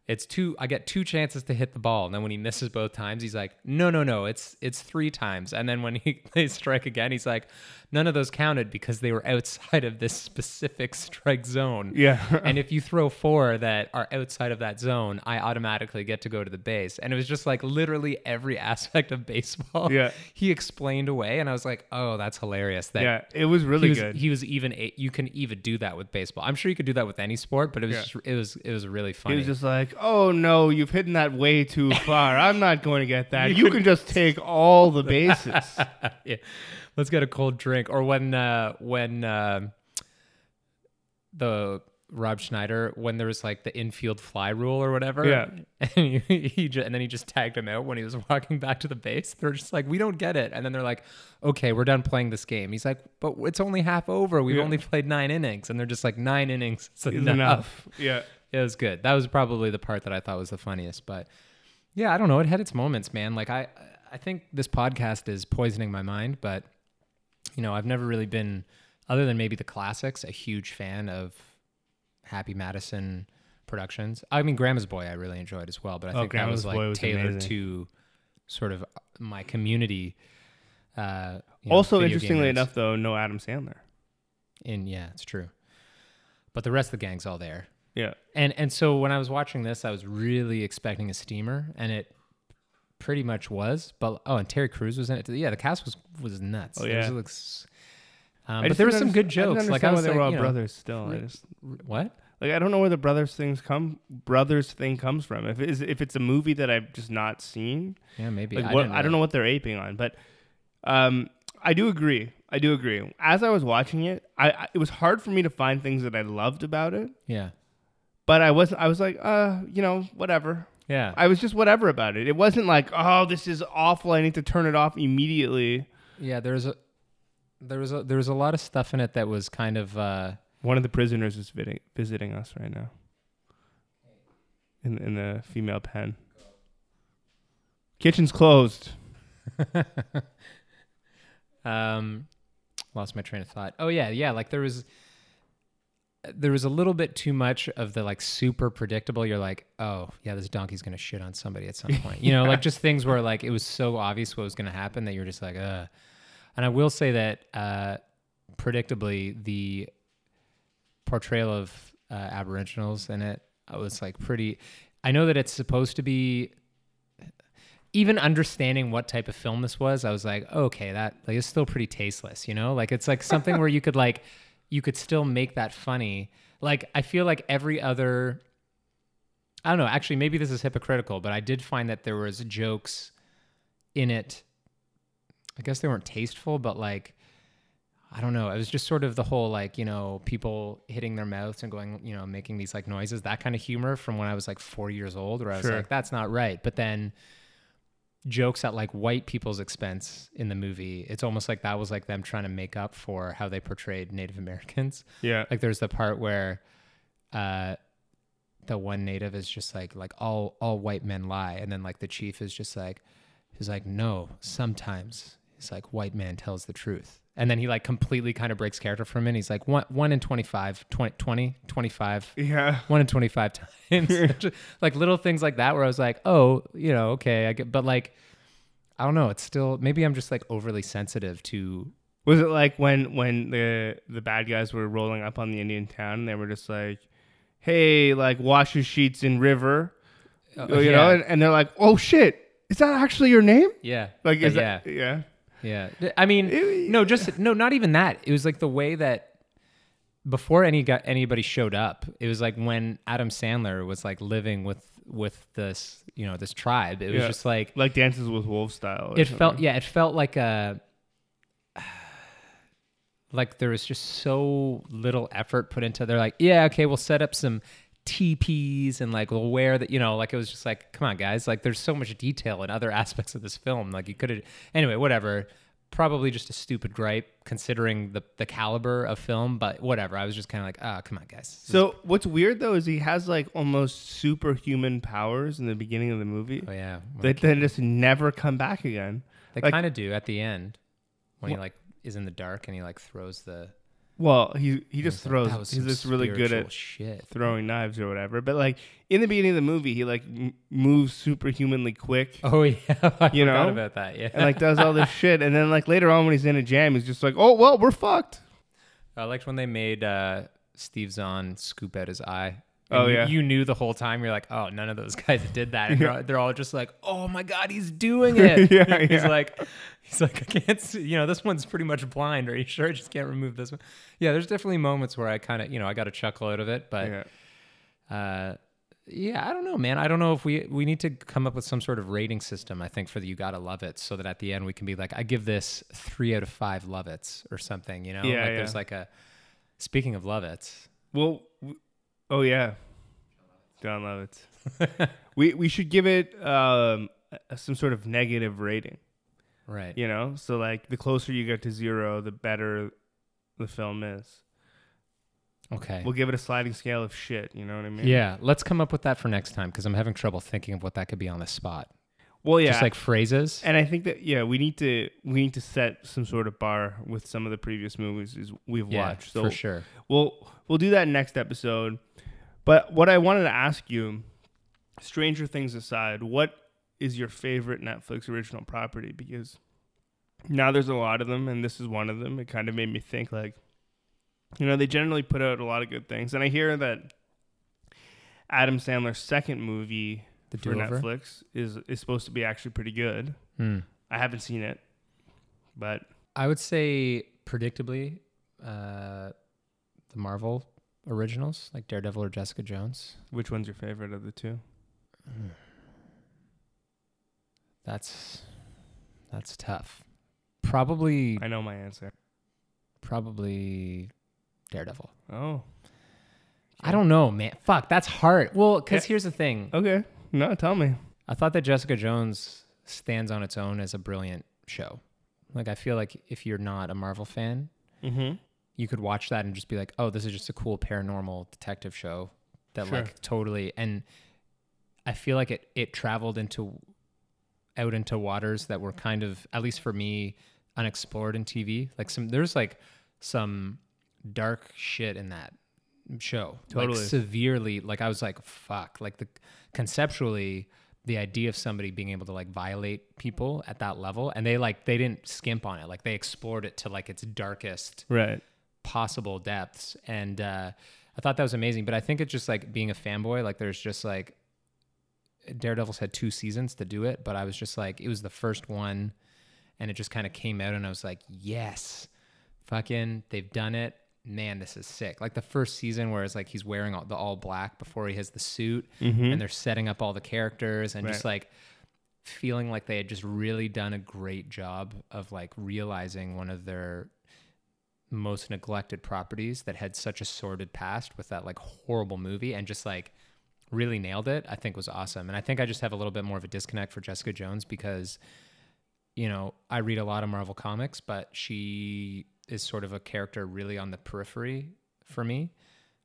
it's two. I get two chances to hit the ball, and then when he misses both times, he's like, no, no, no, it's it's three times. And then when he they strike again, he's like, none of those counted because they were outside of this specific strike zone. yeah. and if you throw four that are outside of that zone, I automatically get to go to the base. And it was just like literally every aspect of baseball. Yeah. he explained away, and I was like, oh, that's hilarious. That yeah, it was really he was, good. He was even a, you can even do that with baseball. I'm sure you could do that with any sport, but it was Yeah. just, it was it was really funny. He was just like, "Oh no, you've hidden that way too far. I'm not going to get that. You can just take all the bases." yeah. Let's get a cold drink. Or when uh, when uh, the Rob Schneider when there was like the infield fly rule or whatever. Yeah. And he, he ju- and then he just tagged him out when he was walking back to the base. They're just like, we don't get it. And then they're like, okay, we're done playing this game. He's like, but it's only half over. We've Yeah. only played nine innings. And they're just like, nine innings. It's Is enough. enough. Yeah. It was good. That was probably the part that I thought was the funniest. But yeah, I don't know. It had its moments, man. Like I, I think this podcast is poisoning my mind. But you know, I've never really been, other than maybe the classics, a huge fan of Happy Madison productions. I mean, Grandma's Boy, I really enjoyed as well. But I Oh, think that was Grandma's like was tailored amazing. to sort of my community. Uh, you know, Also, interestingly enough, though, no Adam Sandler. in yeah, it's true. But the rest of the gang's all there. Yeah. And and so when I was watching this, I was really expecting a steamer, and it pretty much was. But oh, and Terry Crews was in it. Yeah, the cast was was nuts. Oh, yeah. it looks- um, but there were some good underst- I jokes. Like I was why they like, were all you know, brothers still. Just, what? like I don't know where the brothers things come brothers thing comes from. If it is if it's a movie that I've just not seen, Yeah, maybe. like I, what I don't know what they're aping on, but um, I do agree. I do agree. As I was watching it, I, I it was hard for me to find things that I loved about it, Yeah, but I wasn't. I was like, uh, you know, whatever. yeah, I was just whatever about it. It wasn't like, oh, this is awful. I need to turn it off immediately. yeah. There's a there was a there was a lot of stuff in it that was kind of uh, One of the prisoners is visiting, visiting us right now. In in the female pen. Kitchen's closed. um lost my train of thought oh yeah yeah like there was there was a little bit too much of the like super predictable. You're like oh yeah this donkey's gonna shit on somebody at some point. You know like just things where like it was so obvious what was gonna happen that you're just like uh and i will say that uh predictably the portrayal of uh, aboriginals in it i was like pretty i know that it's supposed to be even understanding what type of film this was, I was like, okay, that like it's still pretty tasteless, you know? Like it's like something where you could like you could still make that funny. Like I feel like every other I don't know, actually maybe this is hypocritical, but I did find that there was jokes in it. I guess they weren't tasteful, but like I don't know. It was just sort of the whole like, you know, people hitting their mouths and going, you know, making these like noises, that kind of humor from when I was like four years old, where I was Sure. like, that's not right. But then jokes at like white people's expense in the movie, it's almost like that was like them trying to make up for how they portrayed Native Americans. Yeah. Like there's the part where uh the one native is just like like all all white men lie and then like the chief is just like he's like no sometimes he's like white man tells the truth and then he like completely kind of breaks character from it he's like one one in 25 20 20 25 Yeah. one in 25 times like little things like that where i was like oh you know okay i get but like i don't know it's still maybe i'm just like overly sensitive to Was it like when when the the bad guys were rolling up on the Indian town and they were just like, "Hey, like wash your sheets in river," uh, you yeah, know, and, and they're like, "Oh shit, is that actually your name?" yeah Like, is But that yeah? Yeah. I mean, no, just no, not even that. It was like the way that before any got anybody showed up, it was like when Adam Sandler was like living with with this, you know, this tribe. It was Yeah. just like Like Dances with Wolves style. or it felt something. yeah, it felt like a like there was just so little effort put into they're like, yeah, okay, we'll set up some TPs and like we'll wear that, you know, like it was just like, come on, guys, like there's so much detail in other aspects of this film. Like you could have anyway, whatever. Probably just a stupid gripe considering the the caliber of film, but whatever. I was just kind of like, ah, come on, guys. So what's weird though is he has like almost superhuman powers in the beginning of the movie oh yeah, that then just never come back again. they like- kind of do at the end when he like is in the dark and he like throws the. Well, he he just like, throws. he's just really good at shit. throwing knives or whatever. But like in the beginning of the movie, he like m- moves superhumanly quick Oh yeah, I You forgot know? about that. Yeah, and like does all this shit. And then like later on when he's in a jam, he's just like, oh well, we're fucked. I liked when they made uh, Steve Zahn scoop out his eye. Oh, yeah. you knew the whole time. You're like, oh, none of those guys did that. And they're, all, they're all just like, oh my god, he's doing it. Yeah, he's yeah. like, he's like, I can't see. You know, this one's pretty much blind. Are you sure? I just can't remove this one. Yeah, there's definitely moments where I kind of, you know, I got a chuckle out of it, but yeah. uh, yeah, I don't know, man. I don't know if we we need to come up with some sort of rating system. I think for the you gotta love it, so that at the end we can be like, I give this three out of five love it's or something. You know, Yeah, like yeah. there's like a. Speaking of love it's, Well, w- oh yeah, Jon Lovitz. we we should give it um some sort of negative rating. right? You know, so like the closer you get to zero, the better the film is. Okay. We'll give it a sliding scale of shit. You know what I mean? yeah, let's come up with that for next time because I'm having trouble thinking of what that could be on the spot. Well, yeah. Just like phrases. and I think that yeah, we need to we need to set some sort of bar with some of the previous movies we've yeah, watched. So for sure. we'll we'll do that next episode. But what I wanted to ask you, Stranger Things aside, what is your favorite Netflix original property? Because now there's a lot of them, and this is one of them. It kind of made me think like, you know, they generally put out a lot of good things, and I hear that Adam Sandler's second movie The for Do-Over? Netflix is is supposed to be actually pretty good. Hmm. I haven't seen it, but I would say, predictably, uh, the Marvel originals, like Daredevil or Jessica Jones. which one's your favorite of the two? That's that's tough. Probably, I know my answer. probably Daredevil. Oh, I don't know, man. Fuck, that's hard. Well, because Yeah. here's the thing. okay. No, tell me. I thought that Jessica Jones stands on its own as a brilliant show. Like, I feel like if you're not a Marvel fan, Mm-hmm. you could watch that and just be like, oh, this is just a cool paranormal detective show that Sure. like totally and I feel like it it traveled into out into waters that were kind of at least for me unexplored in TV. Like some there's like some dark shit in that show. Totally. Like severely like I was like fuck. Like the conceptually the idea of somebody being able to like violate people at that level and they like they didn't skimp on it. Like they explored it to like its darkest Right. possible depths and uh i thought that was amazing but i think it's just like being a fanboy like there's just like daredevil's had two seasons to do it but i was just like it was the first one and it just kind of came out and i was like yes fucking they've done it man this is sick. Like the first season where it's like he's wearing all, the all black before he has the suit Mm-hmm. and they're setting up all the characters and just like feeling like they had just really done a great job of like realizing one of their most neglected properties that had such a sordid past with that like horrible movie and just like really nailed it i think was awesome. And i think i just have a little bit more of a disconnect for jessica jones because you know i read a lot of marvel comics but she is sort of a character really on the periphery for me.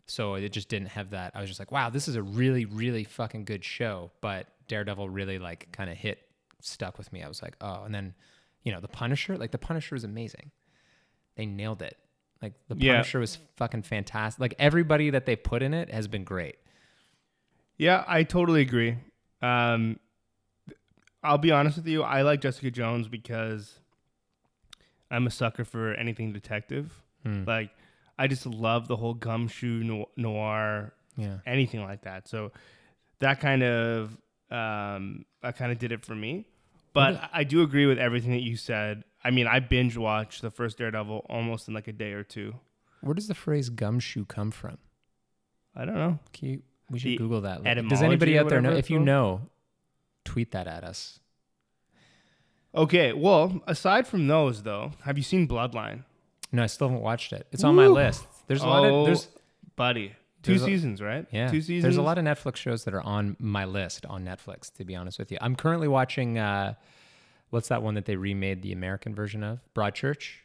So it just didn't have that. I was just like wow this is a really really fucking good show. But daredevil really like kind of hit stuck with me. I was like oh and then you know the punisher like the punisher is amazing. They nailed it. Like the Yeah. punisher was fucking fantastic. Like everybody that they put in it has been great. Yeah, I totally agree. Um, I'll be honest with you. I like Jessica Jones because I'm a sucker for anything detective. Hmm. Like, I just love the whole gumshoe no- noir, yeah anything like that. So that kind of um, that kind of did it for me. But What I do agree with everything that you said. I mean, I binge watched the first Daredevil almost in like a day or two. where does the phrase gumshoe come from I don't know. You, we should The Google that. Does anybody out there know? If you know, tweet that at us. Okay, well, aside from those though, have you seen Bloodline? No, I still haven't watched it. It's on my Woo! list. There's a lot of there's buddy. Two There's a- seasons, right? yeah. Two seasons. There's a lot of Netflix shows that are on my list on Netflix. To be honest with you, I'm currently watching. Uh, what's that one that they remade the American version of? Broadchurch.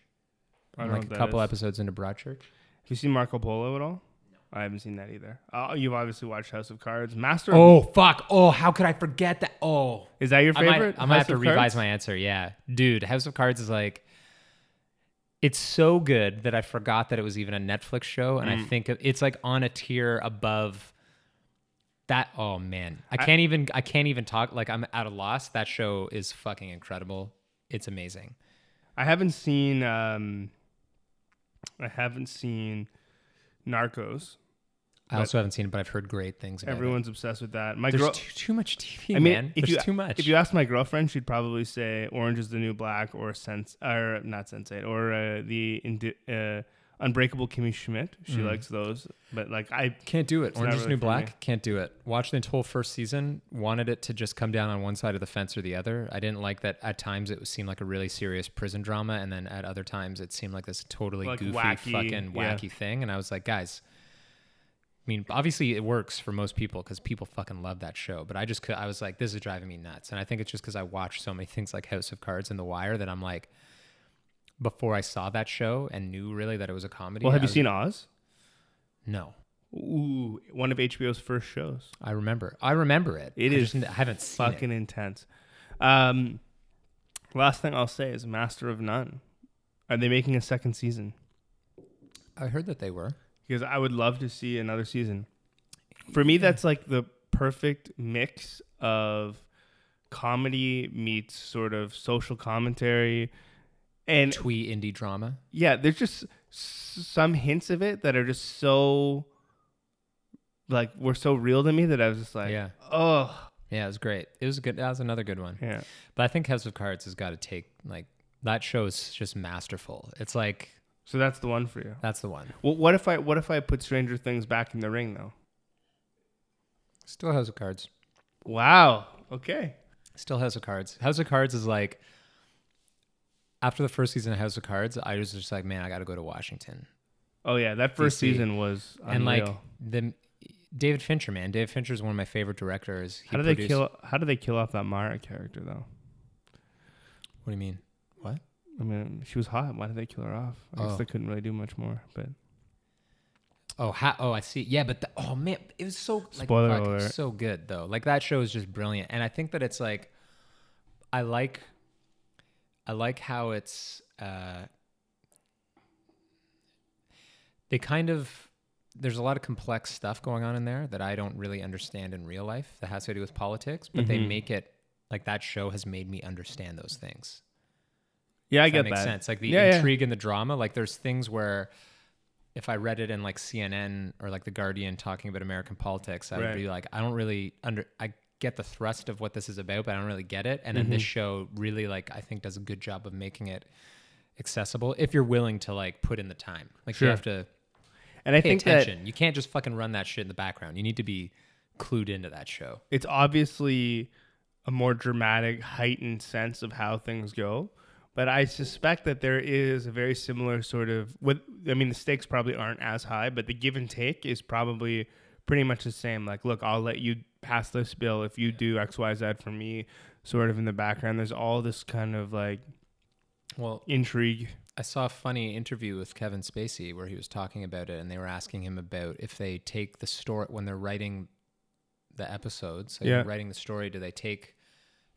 I I'm don't know like what a that couple is. episodes into Broadchurch. Have you seen Marco Polo at all? I haven't seen that either. Oh, you've obviously watched House of Cards. Master. of- Oh fuck! Oh, how could I forget that? Oh, is that your I might, favorite? I might House have to revise Cards? my answer. Yeah, dude, House of Cards is like, it's so good that I forgot that it was even a Netflix show, and I Mm. think it's like on a tier above that. Oh man, I I- can't even. I can't even talk. Like I'm at a loss. That show is fucking incredible. It's amazing. I haven't seen. Um, I haven't seen Narcos. I also haven't seen it, but I've heard great things about Everyone's obsessed with that. My. There's girl. too, too much TV, I mean, man. if There's you too much. if you ask my girlfriend, she'd probably say Orange is the New Black or Sense or not Sense8 or uh, the Indi- uh, Unbreakable Kimmy Schmidt. She Mm. likes those, but like I Can't do it. Orange is really New Black. me. Can't do it. Watched the whole first season. Wanted it to just come down on one side of the fence or the other. I didn't like that. At times it seemed like a really serious prison drama, and then at other times it seemed like this totally Like goofy, wacky, fucking yeah. wacky thing. And I was like, guys. I mean, obviously it works for most people because people fucking love that show. But I just, could, I was like, this is driving me nuts. And I think it's just because I watched so many things like House of Cards and The Wire that I'm like, before I saw that show and knew really that it was a comedy. well, have I you was- seen Oz? No. Ooh, one of HBO's first shows. I remember. I remember it. It I is just- I haven't seen it. Fucking intense. Um, last thing I'll say is Master of None. Are they making a second season? I heard that they were. Because I would love to see another season. For me, that's like the perfect mix of comedy meets sort of social commentary. And Twee indie drama. yeah, there's just some hints of it that are just so like were so real to me that I was just like, yeah, oh yeah, it was great. It was good. That was another good one. yeah. But I think House of Cards has got to take like that show is just masterful. It's like So that's the one for you. that's the one. Well, what if I what if I put Stranger Things back in the ring though? Still House of Cards. Wow. Okay. Still House of Cards. House of Cards is like after the first season of House of Cards, I was just like, man, I got to go to Washington. Oh yeah, that first DC. season was unreal. And like the David Fincher, man. David Fincher is one of my favorite directors. He how do they kill? How do they kill off that Mara character though? What do you mean? What? I mean, she was hot. Why did they kill her off? I guess Oh. they couldn't really do much more. But Oh, ha- oh, I see. Yeah, but the, oh man, it was so like Spoiler fuck, alert. so good though. Like that show is just brilliant, and I think that it's like, I like, I like how it's. uh They kind of there's a lot of complex stuff going on in there that I don't really understand in real life that has to do with politics, but they Mhm. make it like that show has made me understand those things. Yeah, I get that makes that. sense. Like the Yeah, yeah. intrigue and the drama. Like there's things where if I read it in like CNN or like the Guardian talking about American politics, I Right. would be like, I don't really under I get the thrust of what this is about, but I don't really get it. And then this Mhm. show really like I think does a good job of making it accessible if you're willing to like put in the time. Like Sure. you have to And I pay think that you can't just fucking run that shit in the background. You need to be clued into that show. it's obviously a more dramatic, heightened sense of how things go. But I suspect that there is a very similar sort of. What I mean, the stakes probably aren't as high, but the give and take is probably pretty much the same. Like, look, I'll let you pass this bill if you do X, Y, Z for me. Sort of in the background, there's all this kind of like Well, intrigue. I saw a funny interview with Kevin Spacey where he was talking about it, and they were asking him about if they take the story when they're writing the episodes, like Yeah. writing the story, do they take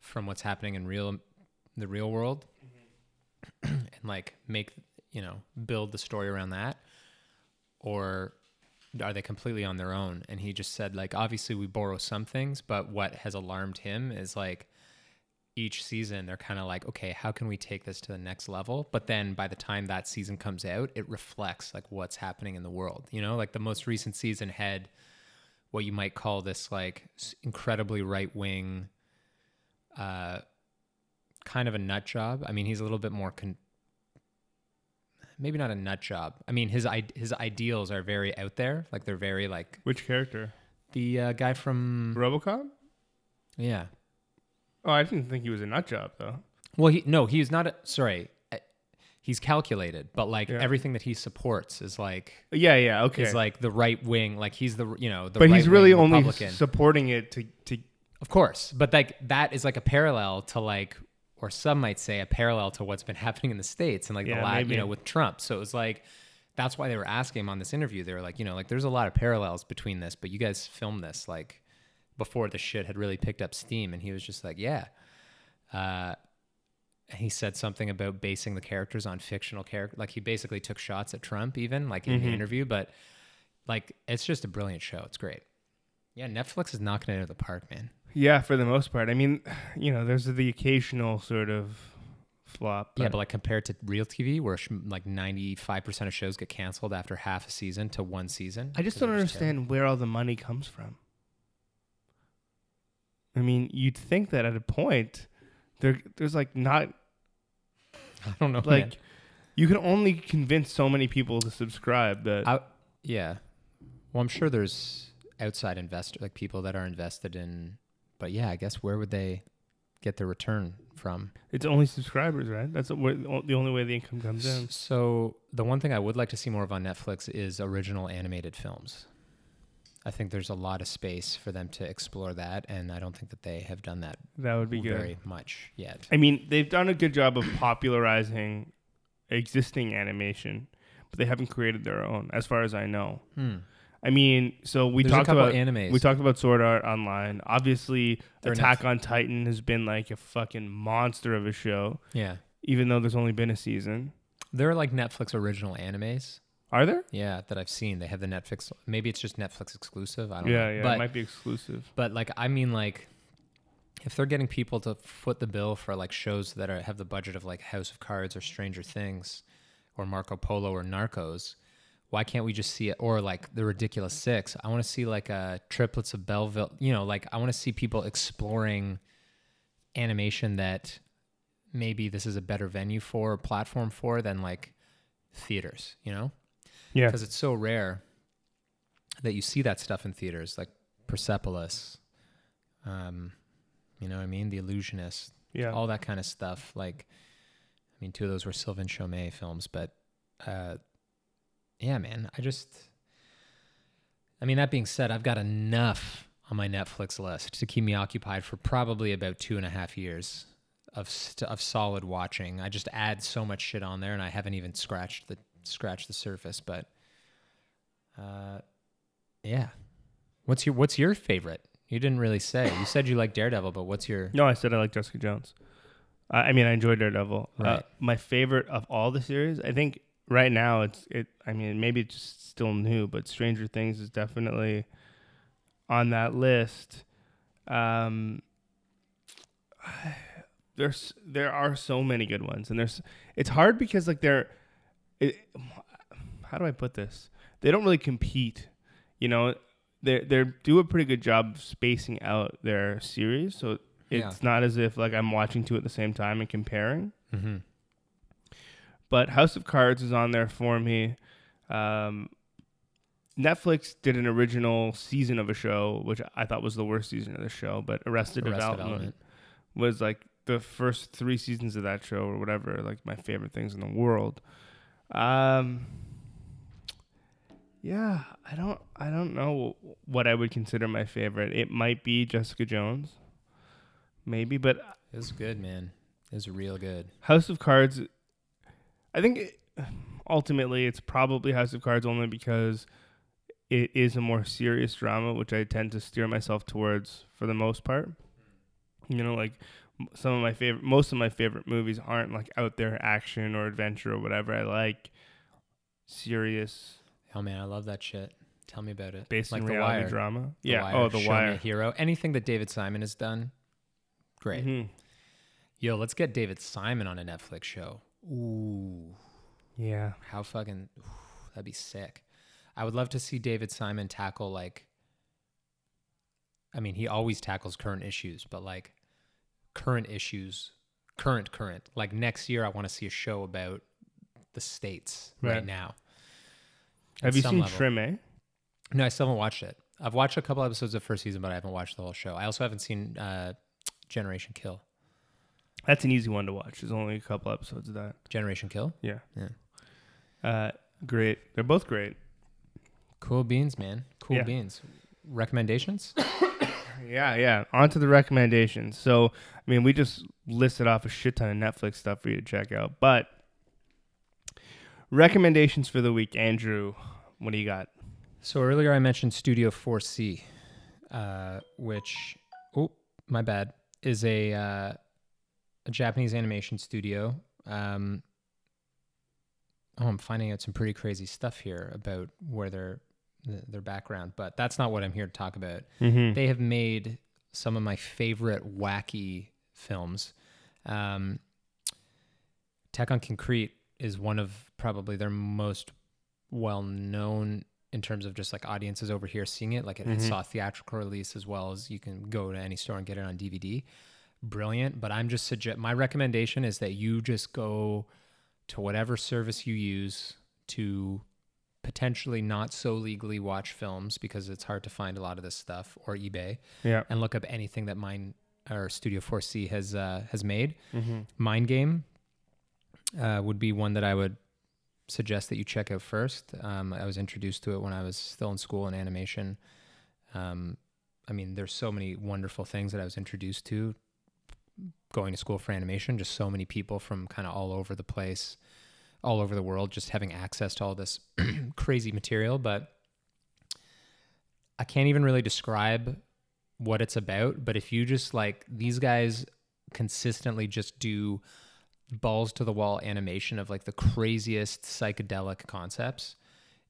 from what's happening in real the real world and like make you know build the story around that, or are they completely on their own? And he just said like obviously we borrow some things, but what has alarmed him is like each season they're kind of like okay how can we take this to the next level but then by the time that season comes out it reflects like what's happening in the world you know like the most recent season had what you might call this like incredibly right wing uh kind of a nut job i mean he's a little bit more con- maybe not a nut job i mean his I- his ideals are very out there like they're very like Which character? the uh, guy from RoboCop? yeah Oh, I didn't think he was a nut job though. Well, he no, he's not. A, sorry, uh, he's calculated, but like Yeah. everything that he supports is like Yeah, yeah, okay. is like the right wing. Like he's the you know the but he's really right-wing only Republican, supporting it to to of course. But like that is like a parallel to like, or some might say a parallel to what's been happening in the states and like Yeah, the last you know with Trump. So it was like. That's why they were asking him on this interview. They were like, you know, like there's a lot of parallels between this, but you guys filmed this like before the shit had really picked up steam. And he was just like, yeah. Uh, he said something about basing the characters on fictional character. Like he basically took shots at Trump, even like in the Mhm. interview. But like, it's just a brilliant show. It's great. Yeah, Netflix is knocking it out of the park, man. Yeah, for the most part. I mean, you know, there's the occasional sort of flop. yeah, but like compared to real TV, where sh- like ninety five percent of shows get canceled after half a season to one season. I just don't understand where all the money comes from. I mean, you'd think that at a point, there there's like not I don't know. like man. you can only convince so many people to subscribe that I, yeah. Well, I'm sure there's outside investor like people that are invested in, but yeah, I guess where would they get their return from? it's only subscribers, right? That's the the only way the income comes in. So the one thing I would like to see more of on Netflix is original animated films. I think there's a lot of space for them to explore that, and I don't think that they have done that That would be good. very much yet. I mean, they've done a good job of popularizing existing animation, but they haven't created their own, as far as I know. Hmm. I mean, so we There's talked about animes. we talked about Sword Art Online. Obviously, They're Attack on Titan has been like a fucking monster of a show, yeah, even though there's only been a season. there are like Netflix original animes. Are there? Yeah, that I've seen. They have the Netflix. Maybe it's just Netflix exclusive. I don't Yeah, know. yeah, But it might be exclusive. But like, I mean, like, if they're getting people to foot the bill for like shows that are have the budget of like House of Cards or Stranger Things, or Marco Polo or Narcos, why can't we just see it or like the ridiculous six i want to see like a triplets of belleville you know like i want to see people exploring animation that maybe this is a better venue for or platform for than like theaters you know Yeah. because it's so rare that you see that stuff in theaters like persepolis um you know what i mean the illusionist Yeah. all that kind of stuff. Like, I mean, two of those were Sylvain Chomet films, but uh, yeah, man, I just, I mean, that being said, I've got enough on my Netflix list to keep me occupied for probably about two and a half years of st- of solid watching. I just add so much shit on there, and I haven't even scratched the scratched the surface. But, uh, yeah, what's your what's your favorite? You didn't really say. You said you like Daredevil, but what's your No, I said I like Jessica Jones. I, I mean, I enjoyed Daredevil. Uh, Right. my favorite of all the series, I think right now it's it. I mean, maybe it's just still new, but Stranger Things is definitely on that list. Um, there's there are so many good ones, and there's it's hard because like they're, it, how do I put this? They don't really compete, you know. They they do a pretty good job of spacing out their series, so Yeah. it's not as if like I'm watching two at the same time and comparing. Mm-hmm. But House of Cards is on there for me. Um, Netflix did an original season of a show, which I thought was the worst season of the show, but Arrested, Arrested Development, Development. was like the first three seasons of that show or whatever, like my favorite things in the world. Um, yeah, I don't, I don't know what I would consider my favorite. It might be Jessica Jones, maybe, but It was good, man. It was real good. House of Cards. I think it, ultimately it's probably House of Cards only because it is a more serious drama, which I tend to steer myself towards for the most part. You know, like some of my favorite, most of my favorite movies aren't like out there action or adventure or whatever. I like serious, Oh man, I love that shit. Tell me about it. based like in The reality Wire. drama. The yeah. Wire, oh, The Show Me a Hero. Anything that David Simon has done, great. Mhm. Yo, let's get David Simon on a Netflix show. Ooh, Yeah. how fucking ooh, that'd be sick. I would love to see David Simon tackle like. I mean, he always tackles current issues, but like current issues, current current. Like next year, I want to see a show about the states right, Right. now. Have you seen level. Treme? No, I still haven't watched it. I've watched a couple episodes of first season, but I haven't watched the whole show. I also haven't seen uh, Generation Kill. That's an easy one to watch. There's only a couple episodes of that. Generation Kill. Yeah. Yeah. Uh, great. They're both great. Cool beans, man. Cool Yeah. beans. Recommendations? Yeah, yeah. On to the recommendations. So, I mean, we just listed off a shit ton of Netflix stuff for you to check out. But recommendations for the week, Andrew. What do you got? So earlier I mentioned Studio 4C, uh, which oh my bad is a uh, a Japanese animation studio. Um, oh, I'm finding out some pretty crazy stuff here about where their their background, but that's not what I'm here to talk about. Mm-hmm. They have made some of my favorite wacky films. Um, Tekkonkinkreet is one of probably their most well known in terms of just like audiences over here seeing it. Like it, it Mhm. saw theatrical release as well as you can go to any store and get it on DVD. Brilliant. But I'm just suggest my recommendation is that you just go to whatever service you use to potentially not so legally watch films because it's hard to find a lot of this stuff or eBay Yeah. and look up anything that mine or Studio 4C has uh, has made. Mm-hmm. Mind Game uh, would be one that I would suggest that you check out first. Um, I was introduced to it when I was still in school in animation. Um, I mean, there's so many wonderful things that I was introduced to going to school for animation. Just so many people from kind of all over the place, all over the world, just having access to all this crazy material. But I can't even really describe what it's about. But if you just like these guys consistently just do balls to the wall animation of like the craziest psychedelic concepts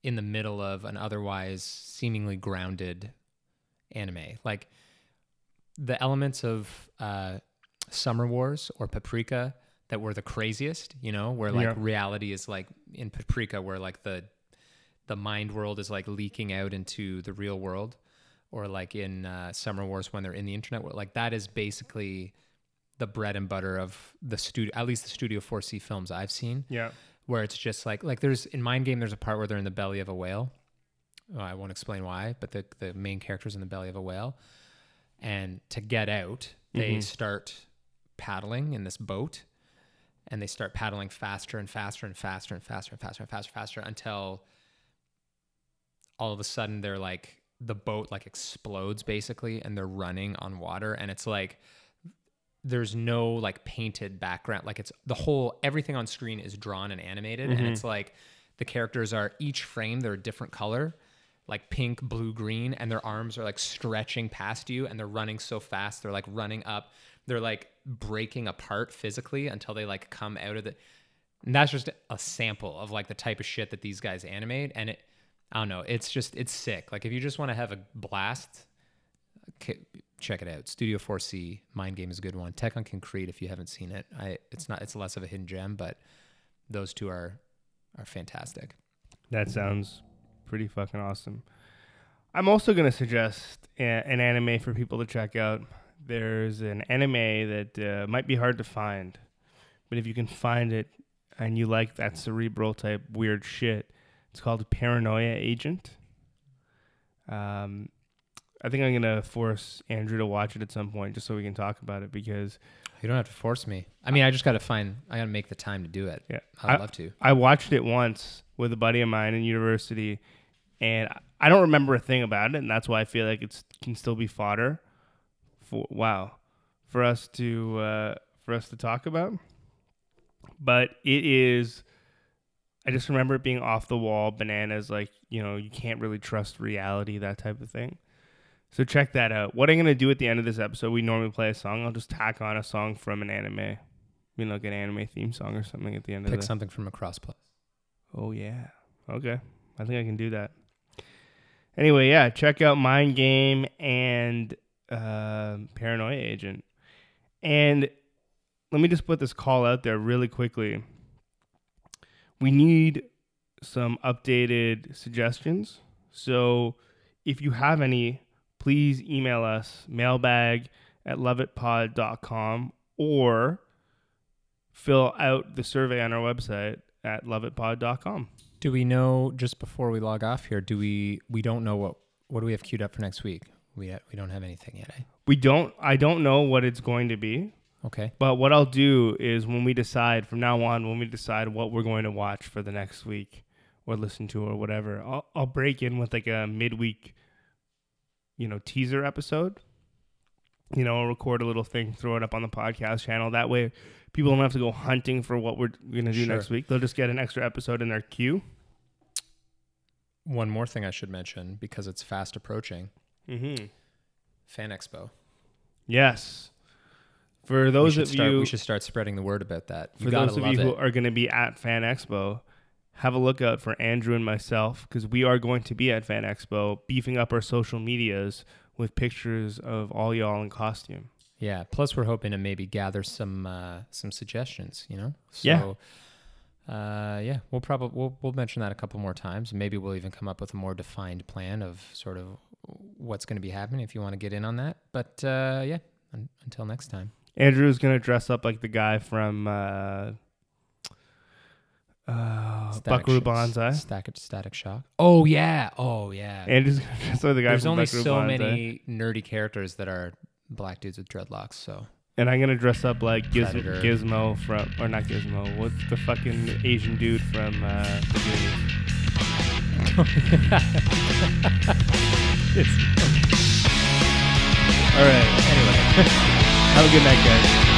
in the middle of an otherwise seemingly grounded anime. Like the elements of uh, Summer Wars or Paprika that were the craziest, you know, where like Yeah. reality is like in Paprika, where like the the mind world is like leaking out into the real world, or like in uh, Summer Wars when they're in the internet world. Like that is basically the bread and butter of the studio, at least the Studio 4C films I've seen, Yeah. where it's just like like there's in Mind Game there's a part where they're in the belly of a whale. Well, I won't explain why, but the the main character's in the belly of a whale, and to get out, they Mhm. start paddling in this boat, and they start paddling faster and faster and faster and faster and faster and faster and faster until all of a sudden they're like the boat like explodes basically and they're running on water and it's like there's no like painted background like it's the whole everything on screen is drawn and animated and it's mm-hmm. like the characters are each frame they're a different color like pink blue green and their arms are like stretching past you and they're running so fast they're like running up they're like breaking apart physically until they like come out of the and that's just a sample of like the type of shit that these guys animate and it i don't know it's just it's sick like if you just want to have a blast check it out studio 4c mind game is a good one Tekkonkinkreet if you haven't seen it i it's not it's less of a hidden gem but those two are are fantastic That sounds pretty fucking awesome. I'm also going to suggest an anime for people to check out. There's an anime that uh, might be hard to find, but if you can find it and you like that cerebral type weird shit, it's called Paranoia Agent. Um, I think I'm going to force Andrew to watch it at some point just so we can talk about it because you don't have to force me i mean i just gotta find i gotta make the time to do it Yeah. i'd I- love to I watched it once with a buddy of mine in university, and I don't remember a thing about it, and that's why I feel like it can still be fodder. For wow, for us to uh, for us to talk about. But it is. I just remember it being off the wall, bananas. Like you know, you can't really trust reality, that type of thing. So check that out. What I'm gonna do at the end of this episode, we normally play a song. I'll just tack on a song from an anime. You know, like an anime theme song or something at the end of pick something from across plus Oh yeah. Okay. I think I can do that. Anyway, yeah, check out Mind Game and uh, Paranoia Agent. And let me just put this call out there really quickly. We need some updated suggestions. So if you have any, please email us mailbag at loveitpod.com or fill out the survey on our website at loveitpod.com. Do we know just before we log off here? Do we we don't know what what do we have queued up for next week? We ha- we don't have anything yet. Eh? We don't I don't know what it's going to be, Okay. but what I'll do is when we decide from now on when we decide what we're going to watch for the next week or listen to or whatever, I'll I'll break in with like a midweek you know, teaser episode. You know, I'll record a little thing, throw it up on the podcast channel. That way people don't have to go hunting for what we're going to do Sure. next week. They'll just get an extra episode in their queue. One more thing I should mention because it's fast approaching. Mhm. Fan Expo. Yes. For those of start, you we should start spreading the word about that. You for those of you it. who are going to be at Fan Expo, have a look out for Andrew and myself because we are going to be at Fan Expo, beefing up our social medias with pictures of all y'all in costume. Yeah. Plus, we're hoping to maybe gather some uh, some suggestions. You know. So, Yeah. Uh, yeah. We'll probably we'll we'll mention that a couple more times. Maybe we'll even come up with a more defined plan of sort of what's going to be happening if you want to get in on that. But uh, yeah. Un- until next time. Andrew's going to dress up like the guy from uh, uh, Buckaroo Banzai. Static, static shock. Oh yeah. Oh yeah. Andrew's going to dress like the guy There's from only Buckaroo so Banzai. many nerdy characters that are black dudes with dreadlocks. So And I'm going to dress up like Giz- Gizmo from, or not Gizmo, what's the fucking Asian dude from uh, the Goonies? All right. anyway. Have a good night, guys.